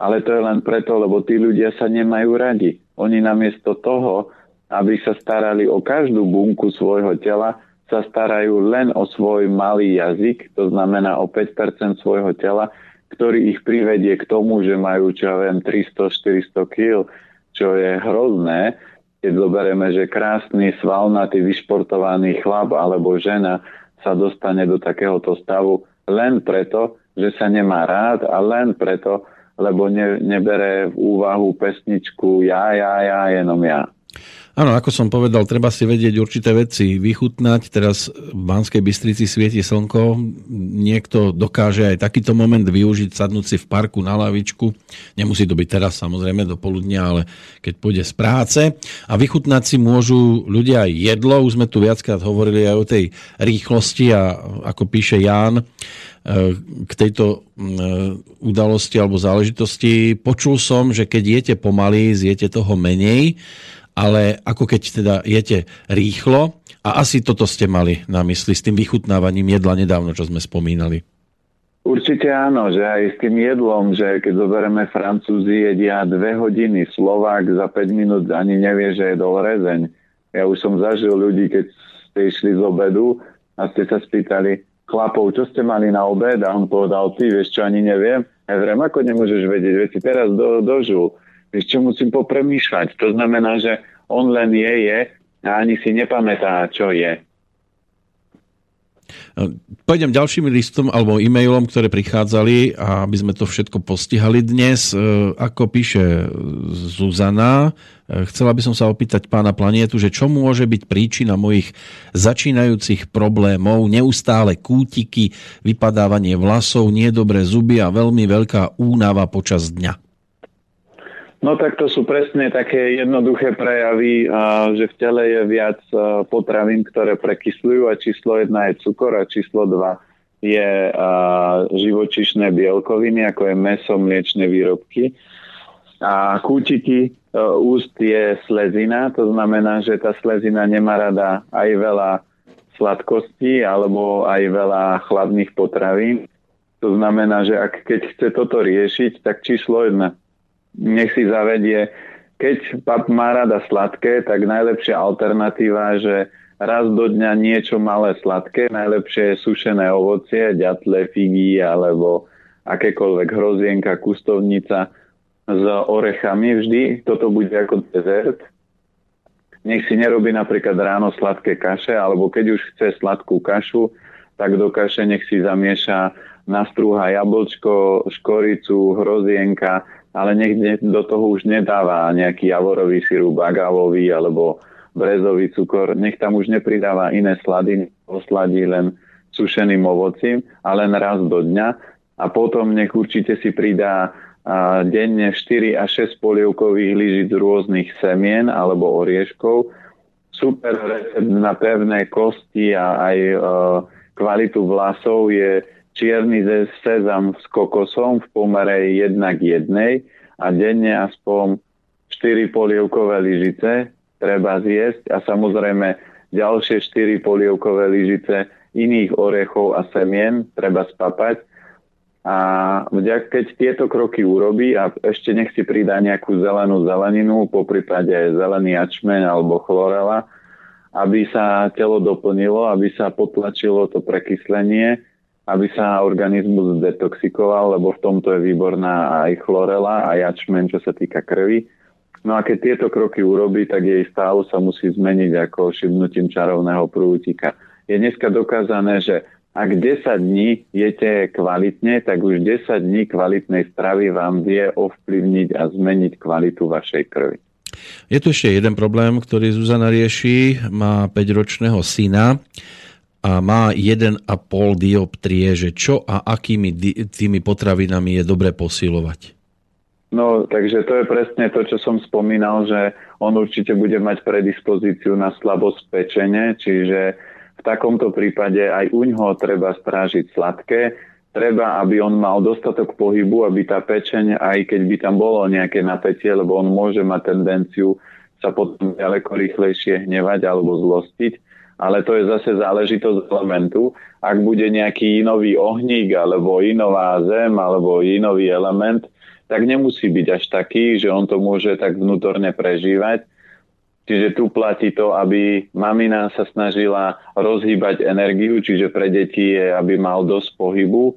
Ale to je len preto, lebo tí ľudia sa nemajú radi. Oni namiesto toho, aby sa starali o každú bunku svojho tela, sa starajú len o svoj malý jazyk, to znamená o 5% svojho tela, ktorý ich privedie k tomu, že majú, čo ja viem, 300-400 kg, čo je hrozné, keď zoberieme, že krásny, svalnatý, vyšportovaný chlap alebo žena sa dostane do takéhoto stavu len preto, že sa nemá rád a len preto, lebo ne, nebere v úvahu pesničku ja, ja, ja, jenom ja. Áno, ako som povedal, treba si vedieť určité veci vychutnať. Teraz v Banskej Bystrici svieti slnko. Niekto dokáže aj takýto moment využiť, sadnúť si v parku na lavičku. Nemusí to byť teraz samozrejme do poludnia, ale keď pôjde z práce. A vychutnať si môžu ľudia aj jedlo. Už sme tu viackrát hovorili aj o tej rýchlosti a ako píše Ján, e, k tejto e, udalosti alebo záležitosti. Počul som, že keď jete pomaly, zjete toho menej ale ako keď teda jete rýchlo a asi toto ste mali na mysli s tým vychutnávaním jedla nedávno, čo sme spomínali. Určite áno, že aj s tým jedlom, že keď zoberieme Francúzi, jedia dve hodiny, Slovák za 5 minút ani nevie, že je dol rezeň. Ja už som zažil ľudí, keď ste išli z obedu a ste sa spýtali chlapov, čo ste mali na obed a on povedal, ty vieš čo, ani neviem. Ja vrem, ako nemôžeš vedieť, veď si teraz do, dožul čo, musím popremýšľať. To znamená, že on len je, je a ani si nepamätá, čo je. Pôjdem ďalším listom alebo e-mailom, ktoré prichádzali, aby sme to všetko postihali dnes. E, ako píše Zuzana, e, chcela by som sa opýtať pána Planietu, že čo môže byť príčina mojich začínajúcich problémov, neustále kútiky, vypadávanie vlasov, niedobré zuby a veľmi veľká únava počas dňa. No tak to sú presne také jednoduché prejavy, že v tele je viac potravín, ktoré prekysľujú a číslo 1 je cukor a číslo 2 je živočišné bielkoviny, ako je meso, mliečne výrobky. A kútiky úst je slezina, to znamená, že tá slezina nemá rada aj veľa sladkostí alebo aj veľa chladných potravín. To znamená, že ak keď chce toto riešiť, tak číslo 1 nech si zavedie, keď pap má rada sladké, tak najlepšia alternatíva, že raz do dňa niečo malé sladké, najlepšie je sušené ovocie, ďatle, figy alebo akékoľvek hrozienka, kustovnica s orechami vždy. Toto bude ako dezert. Nech si nerobí napríklad ráno sladké kaše, alebo keď už chce sladkú kašu, tak do kaše nech si zamieša nastrúha jablčko, škoricu, hrozienka, ale nech do toho už nedáva nejaký javorový sirup, agavový alebo brezový cukor, nech tam už nepridáva iné slady, osladí len sušeným ovocím a len raz do dňa a potom nech určite si pridá a denne 4 až 6 polievkových lyžic rôznych semien alebo orieškov. Super recept na pevné kosti a aj e, kvalitu vlasov je čierny sezam s kokosom v pomere 1 k 1 a denne aspoň 4 polievkové lyžice treba zjesť a samozrejme ďalšie 4 polievkové lyžice iných orechov a semien treba spapať. A vďak, keď tieto kroky urobí a ešte nech si pridá nejakú zelenú zeleninu, po prípade zelený ačmen alebo chlorela, aby sa telo doplnilo, aby sa potlačilo to prekyslenie, aby sa organizmus detoxikoval, lebo v tomto je výborná aj chlorela a jačmen, čo sa týka krvi. No a keď tieto kroky urobí, tak jej stav sa musí zmeniť ako šibnutím čarovného prútika. Je dneska dokázané, že ak 10 dní jete kvalitne, tak už 10 dní kvalitnej stravy vám vie ovplyvniť a zmeniť kvalitu vašej krvi. Je tu ešte jeden problém, ktorý Zuzana rieši. Má 5-ročného syna a má 1,5 dioptrie, že čo a akými tými potravinami je dobre posilovať? No, takže to je presne to, čo som spomínal, že on určite bude mať predispozíciu na slabosť pečene, čiže v takomto prípade aj u ňoho treba strážiť sladké, treba, aby on mal dostatok pohybu, aby tá pečeň, aj keď by tam bolo nejaké napätie, lebo on môže mať tendenciu sa potom ďaleko rýchlejšie hnevať alebo zlostiť, ale to je zase záležitosť elementu. Ak bude nejaký inový ohník, alebo inová zem, alebo inový element, tak nemusí byť až taký, že on to môže tak vnútorne prežívať. Čiže tu platí to, aby mamina sa snažila rozhýbať energiu, čiže pre deti je, aby mal dosť pohybu,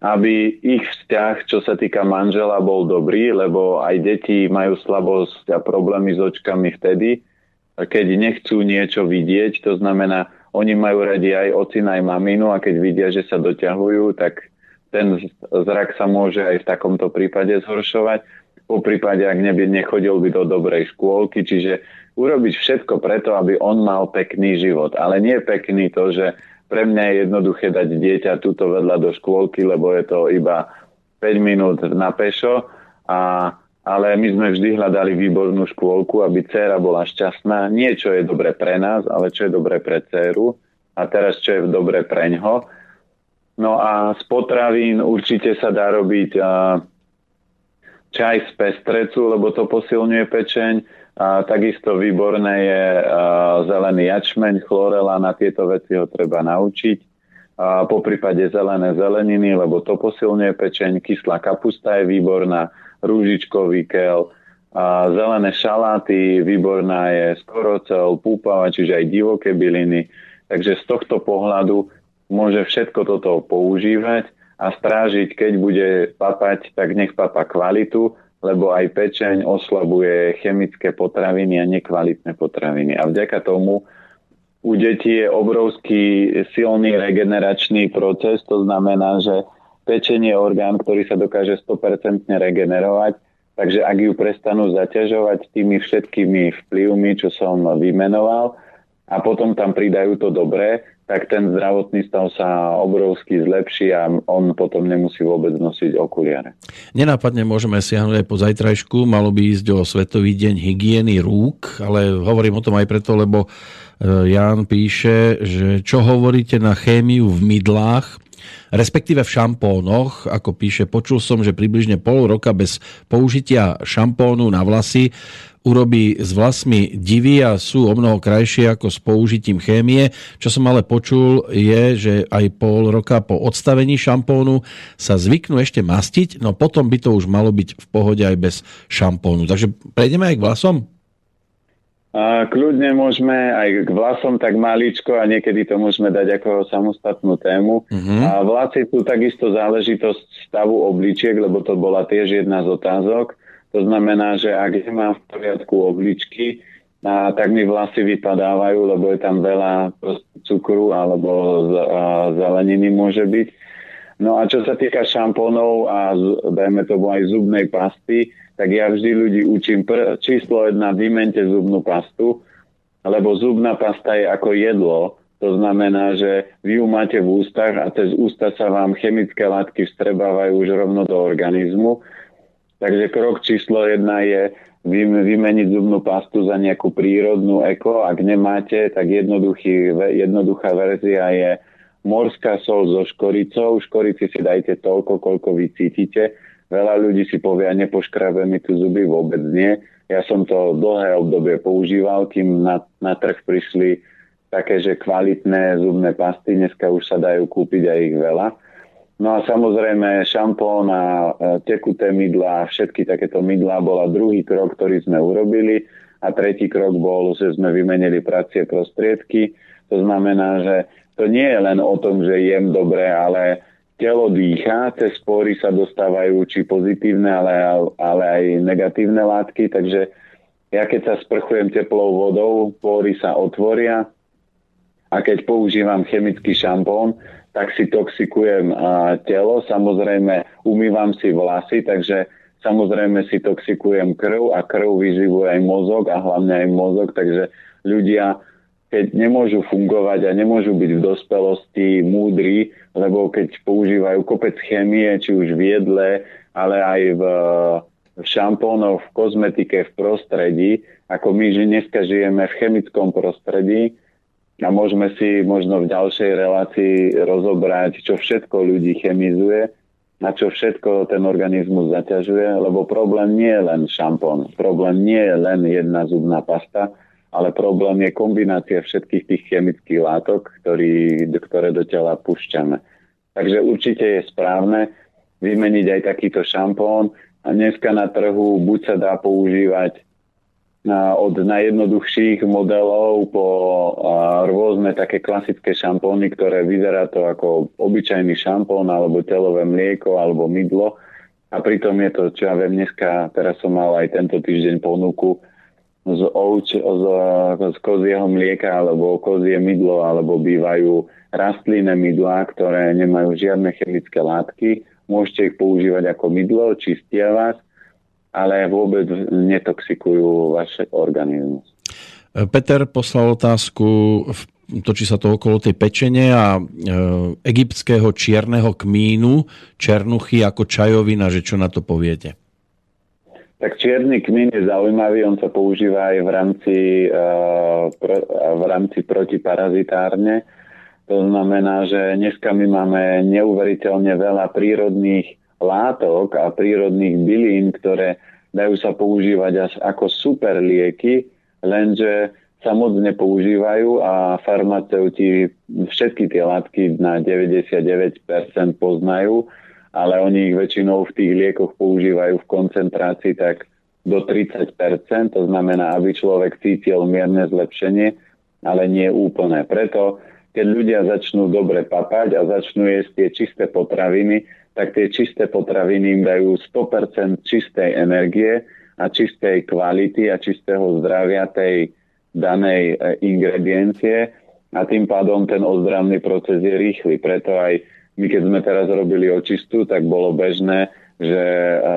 aby ich vzťah, čo sa týka manžela, bol dobrý, lebo aj deti majú slabosť a problémy s očkami vtedy, keď nechcú niečo vidieť, to znamená, oni majú radi aj ocina, aj maminu a keď vidia, že sa doťahujú, tak ten zrak sa môže aj v takomto prípade zhoršovať. Po prípade, ak neby nechodil by do dobrej škôlky, čiže urobiť všetko preto, aby on mal pekný život. Ale nie pekný to, že pre mňa je jednoduché dať dieťa túto vedľa do škôlky, lebo je to iba 5 minút na pešo a ale my sme vždy hľadali výbornú škôlku, aby dcéra bola šťastná. Nie čo je dobre pre nás, ale čo je dobre pre dceru a teraz čo je dobre pre ňo. No a z potravín určite sa dá robiť čaj z pestrecu, lebo to posilňuje pečeň. A takisto výborné je zelený jačmeň, chlorela, na tieto veci ho treba naučiť. A po prípade zelené zeleniny, lebo to posilňuje pečeň. Kyslá kapusta je výborná rúžičkový kel, a zelené šaláty, výborná je skorocel, púpava, čiže aj divoké byliny. Takže z tohto pohľadu môže všetko toto používať a strážiť, keď bude papať, tak nech papa kvalitu, lebo aj pečeň oslabuje chemické potraviny a nekvalitné potraviny. A vďaka tomu u detí je obrovský silný regeneračný proces, to znamená, že pečenie orgán, ktorý sa dokáže 100% regenerovať, takže ak ju prestanú zaťažovať tými všetkými vplyvmi, čo som vymenoval, a potom tam pridajú to dobré, tak ten zdravotný stav sa obrovsky zlepší a on potom nemusí vôbec nosiť okuliare. Nenápadne môžeme siahnuť aj po zajtrajšku, malo by ísť o Svetový deň hygieny rúk, ale hovorím o tom aj preto, lebo e, Ján píše, že čo hovoríte na chémiu v mydlách, respektíve v šampónoch, ako píše, počul som, že približne pol roka bez použitia šampónu na vlasy urobí s vlasmi divy a sú o mnoho krajšie ako s použitím chémie. Čo som ale počul je, že aj pol roka po odstavení šampónu sa zvyknú ešte mastiť, no potom by to už malo byť v pohode aj bez šampónu. Takže prejdeme aj k vlasom? A kľudne môžeme aj k vlasom tak maličko a niekedy to môžeme dať ako samostatnú tému. Uh-huh. A vlasy sú takisto záležitosť stavu obličiek, lebo to bola tiež jedna z otázok. To znamená, že ak nemám v poriadku obličky, a tak mi vlasy vypadávajú, lebo je tam veľa cukru alebo zeleniny môže byť. No a čo sa týka šampónov a dajme tomu aj zubnej pasty, tak ja vždy ľudí učím pr- číslo jedna, vymente zubnú pastu, lebo zubná pasta je ako jedlo, to znamená, že vy ju máte v ústach a cez ústa sa vám chemické látky vstrebávajú už rovno do organizmu. Takže krok číslo jedna je vymeniť zubnú pastu za nejakú prírodnú eko. Ak nemáte, tak jednoduchá verzia je morská sol so škoricou. Škorici si dajte toľko, koľko vy cítite Veľa ľudí si povie, nepoškrabe mi tu zuby, vôbec nie. Ja som to dlhé obdobie používal, kým na, na trh prišli také, že kvalitné zubné pasty, dneska už sa dajú kúpiť aj ich veľa. No a samozrejme šampón a tekuté mydla, všetky takéto mydlá bola druhý krok, ktorý sme urobili. A tretí krok bol, že sme vymenili pracie prostriedky. To znamená, že to nie je len o tom, že jem dobre, ale telo dýcha, cez spory sa dostávajú či pozitívne, ale, ale aj negatívne látky, takže ja keď sa sprchujem teplou vodou, pory sa otvoria a keď používam chemický šampón, tak si toxikujem telo, samozrejme umývam si vlasy, takže samozrejme si toxikujem krv a krv vyživuje aj mozog a hlavne aj mozog, takže ľudia keď nemôžu fungovať a nemôžu byť v dospelosti múdri, lebo keď používajú kopec chemie, či už v jedle, ale aj v, v šampónoch, v kozmetike, v prostredí, ako my, že dneska žijeme v chemickom prostredí a môžeme si možno v ďalšej relácii rozobrať, čo všetko ľudí chemizuje a čo všetko ten organizmus zaťažuje, lebo problém nie je len šampón, problém nie je len jedna zubná pasta, ale problém je kombinácia všetkých tých chemických látok, ktorý, ktoré do tela púšťame. Takže určite je správne vymeniť aj takýto šampón a dneska na trhu buď sa dá používať na, od najjednoduchších modelov po a, rôzne také klasické šampóny, ktoré vyzerá to ako obyčajný šampón alebo telové mlieko alebo mydlo a pritom je to, čo ja viem, dneska, teraz som mal aj tento týždeň ponuku z, ovč, z, z kozieho mlieka alebo kozie mydlo alebo bývajú rastlinné mydlá, ktoré nemajú žiadne chemické látky. Môžete ich používať ako mydlo, čistia vás, ale vôbec netoxikujú váš organizmus. Peter poslal otázku, točí sa to okolo tej pečene a e, egyptského čierneho kmínu, černuchy ako čajovina, že čo na to poviete? Tak čierny kmín je zaujímavý, on sa používa aj v rámci, pro, v rámci protiparazitárne. To znamená, že dneska my máme neuveriteľne veľa prírodných látok a prírodných bylín, ktoré dajú sa používať až ako super lieky, lenže sa moc nepoužívajú a farmaceuti všetky tie látky na 99% poznajú ale oni ich väčšinou v tých liekoch používajú v koncentrácii tak do 30%, to znamená, aby človek cítil mierne zlepšenie, ale nie úplné. Preto, keď ľudia začnú dobre papať a začnú jesť tie čisté potraviny, tak tie čisté potraviny im dajú 100% čistej energie a čistej kvality a čistého zdravia tej danej e, ingrediencie a tým pádom ten ozdravný proces je rýchly. Preto aj my keď sme teraz robili očistu, tak bolo bežné, že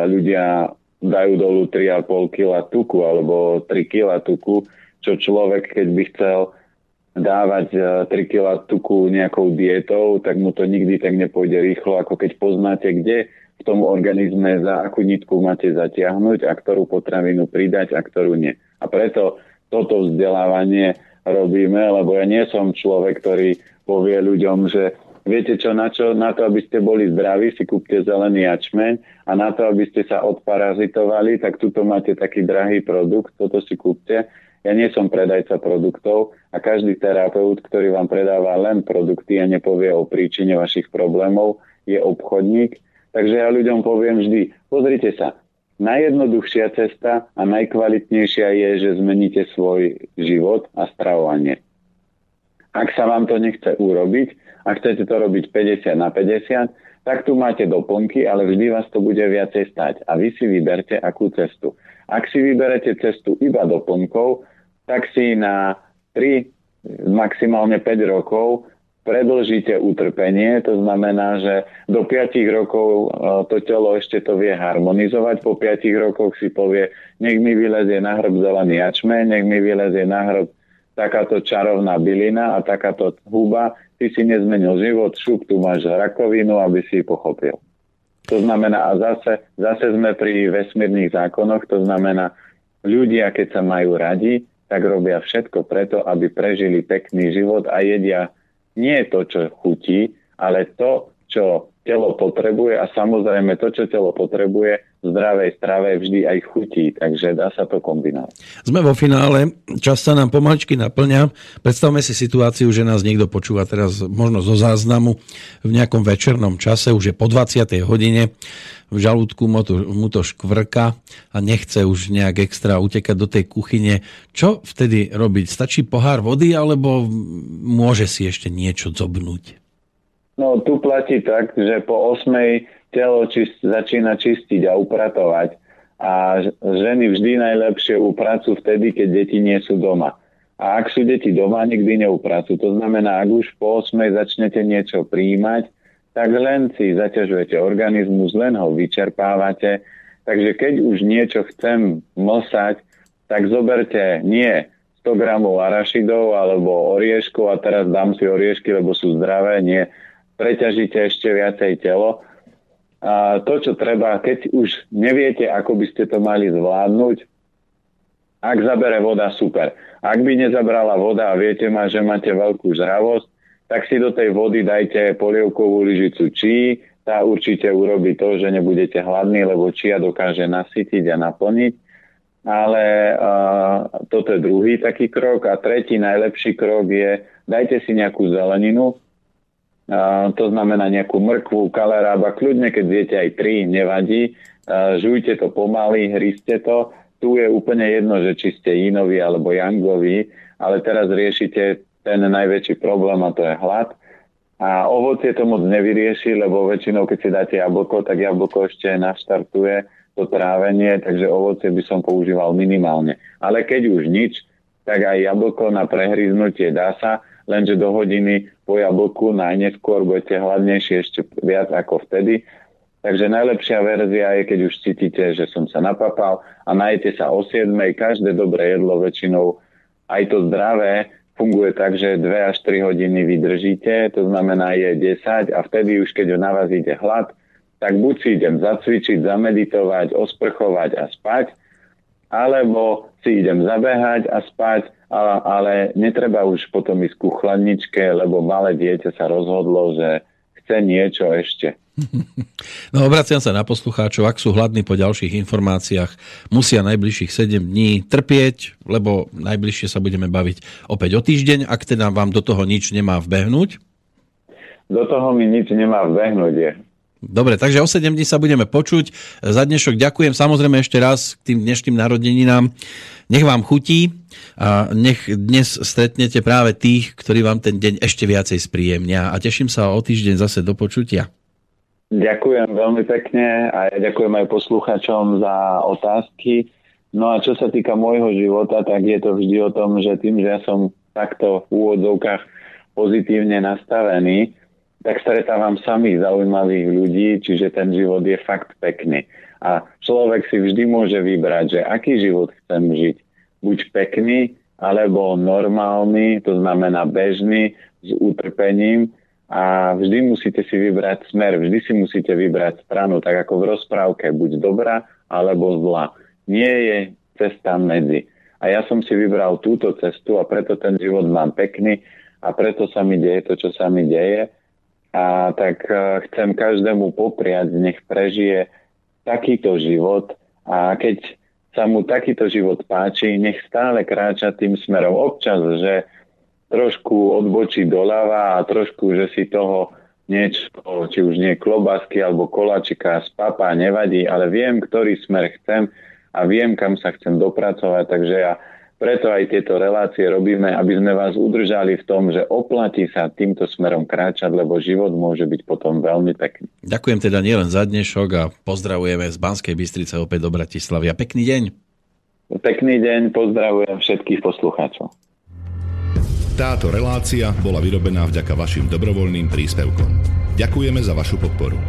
ľudia dajú dolu 3,5 kg tuku alebo 3 kg tuku, čo človek, keď by chcel dávať 3 kg tuku nejakou dietou, tak mu to nikdy tak nepôjde rýchlo, ako keď poznáte, kde v tom organizme za akú nitku máte zatiahnuť a ktorú potravinu pridať a ktorú nie. A preto toto vzdelávanie robíme, lebo ja nie som človek, ktorý povie ľuďom, že Viete čo, na, čo, na to, aby ste boli zdraví, si kúpte zelený jačmeň a na to, aby ste sa odparazitovali, tak tuto máte taký drahý produkt, toto si kúpte. Ja nie som predajca produktov a každý terapeut, ktorý vám predáva len produkty a nepovie o príčine vašich problémov, je obchodník. Takže ja ľuďom poviem vždy, pozrite sa, najjednoduchšia cesta a najkvalitnejšia je, že zmeníte svoj život a stravovanie. Ak sa vám to nechce urobiť, a chcete to robiť 50 na 50, tak tu máte doplnky, ale vždy vás to bude viacej stať. A vy si vyberte akú cestu. Ak si vyberete cestu iba doplnkov, tak si na 3, maximálne 5 rokov predlžíte utrpenie, to znamená, že do 5 rokov e, to telo ešte to vie harmonizovať, po 5 rokoch si povie, nech mi vylezie na hrb zelený jačme, nech mi vylezie na hrb takáto čarovná bylina a takáto huba, ty si nezmenil život, šup, tu máš rakovinu, aby si pochopil. To znamená, a zase, zase sme pri vesmírnych zákonoch, to znamená, ľudia, keď sa majú radi, tak robia všetko preto, aby prežili pekný život a jedia nie to, čo chutí, ale to, čo telo potrebuje a samozrejme to, čo telo potrebuje, zdravej strave vždy aj chutí, takže dá sa to kombinovať. Sme vo finále, čas sa nám pomaličky naplňa. Predstavme si situáciu, že nás niekto počúva teraz možno zo záznamu v nejakom večernom čase, už je po 20. hodine, v žalúdku mu to, mu to škvrka a nechce už nejak extra utekať do tej kuchyne. Čo vtedy robiť? Stačí pohár vody alebo môže si ešte niečo zobnúť? No tu platí tak, že po 8 telo čist, začína čistiť a upratovať. A ženy vždy najlepšie upracujú vtedy, keď deti nie sú doma. A ak sú deti doma, nikdy neupracujú. To znamená, ak už po 8 začnete niečo príjmať, tak len si zaťažujete organizmus, len ho vyčerpávate. Takže keď už niečo chcem mlsať, tak zoberte nie 100 gramov arašidov alebo orieškov a teraz dám si oriešky, lebo sú zdravé. Nie, preťažíte ešte viacej telo a to, čo treba, keď už neviete, ako by ste to mali zvládnuť, ak zabere voda, super. Ak by nezabrala voda a viete ma, že máte veľkú žravosť, tak si do tej vody dajte polievkovú lyžicu čí, tá určite urobí to, že nebudete hladní, lebo čia dokáže nasytiť a naplniť. Ale uh, toto je druhý taký krok. A tretí najlepší krok je, dajte si nejakú zeleninu, to znamená nejakú mrkvu, kalerába, kľudne, keď viete aj tri, nevadí. Žujte to pomaly, hryste to. Tu je úplne jedno, že či ste inovi alebo jangovi, ale teraz riešite ten najväčší problém a to je hlad. A ovocie to moc nevyrieši, lebo väčšinou, keď si dáte jablko, tak jablko ešte naštartuje to trávenie, takže ovocie by som používal minimálne. Ale keď už nič, tak aj jablko na prehryznutie dá sa, lenže do hodiny po jablku najneskôr budete hladnejší ešte viac ako vtedy. Takže najlepšia verzia je, keď už cítite, že som sa napapal a najete sa o 7. Každé dobré jedlo väčšinou, aj to zdravé, funguje tak, že 2 až 3 hodiny vydržíte, to znamená je 10 a vtedy už keď na vás ide hlad, tak buď si idem zacvičiť, zameditovať, osprchovať a spať, alebo si idem zabehať a spať, a, ale netreba už potom ísť ku chladničke, lebo malé dieťa sa rozhodlo, že chce niečo ešte. No obraciam sa na poslucháčov, ak sú hladní po ďalších informáciách, musia najbližších 7 dní trpieť, lebo najbližšie sa budeme baviť opäť o týždeň, ak teda vám do toho nič nemá vbehnúť. Do toho mi nič nemá vbehnúť. Je. Dobre, takže o 7 dní sa budeme počuť. Za dnešok ďakujem samozrejme ešte raz k tým dnešným narodeninám. Nech vám chutí a nech dnes stretnete práve tých, ktorí vám ten deň ešte viacej spríjemnia. A teším sa o týždeň zase do počutia. Ďakujem veľmi pekne a ja ďakujem aj poslucháčom za otázky. No a čo sa týka môjho života, tak je to vždy o tom, že tým, že ja som takto v úvodzovkách pozitívne nastavený, tak stretávam samých zaujímavých ľudí, čiže ten život je fakt pekný. A človek si vždy môže vybrať, že aký život chcem žiť. Buď pekný, alebo normálny, to znamená bežný, s utrpením. A vždy musíte si vybrať smer, vždy si musíte vybrať stranu, tak ako v rozprávke, buď dobrá, alebo zlá. Nie je cesta medzi. A ja som si vybral túto cestu a preto ten život mám pekný a preto sa mi deje to, čo sa mi deje a tak e, chcem každému popriať, nech prežije takýto život a keď sa mu takýto život páči, nech stále kráča tým smerom. Občas, že trošku odbočí doľava a trošku, že si toho niečo, či už nie klobásky alebo kolačika z papa nevadí, ale viem, ktorý smer chcem a viem, kam sa chcem dopracovať, takže ja preto aj tieto relácie robíme, aby sme vás udržali v tom, že oplatí sa týmto smerom kráčať, lebo život môže byť potom veľmi pekný. Ďakujem teda nielen za dnešok a pozdravujeme z Banskej Bystrice opäť do Bratislavy. A pekný deň. Pekný deň, pozdravujem všetkých poslucháčov. Táto relácia bola vyrobená vďaka vašim dobrovoľným príspevkom. Ďakujeme za vašu podporu.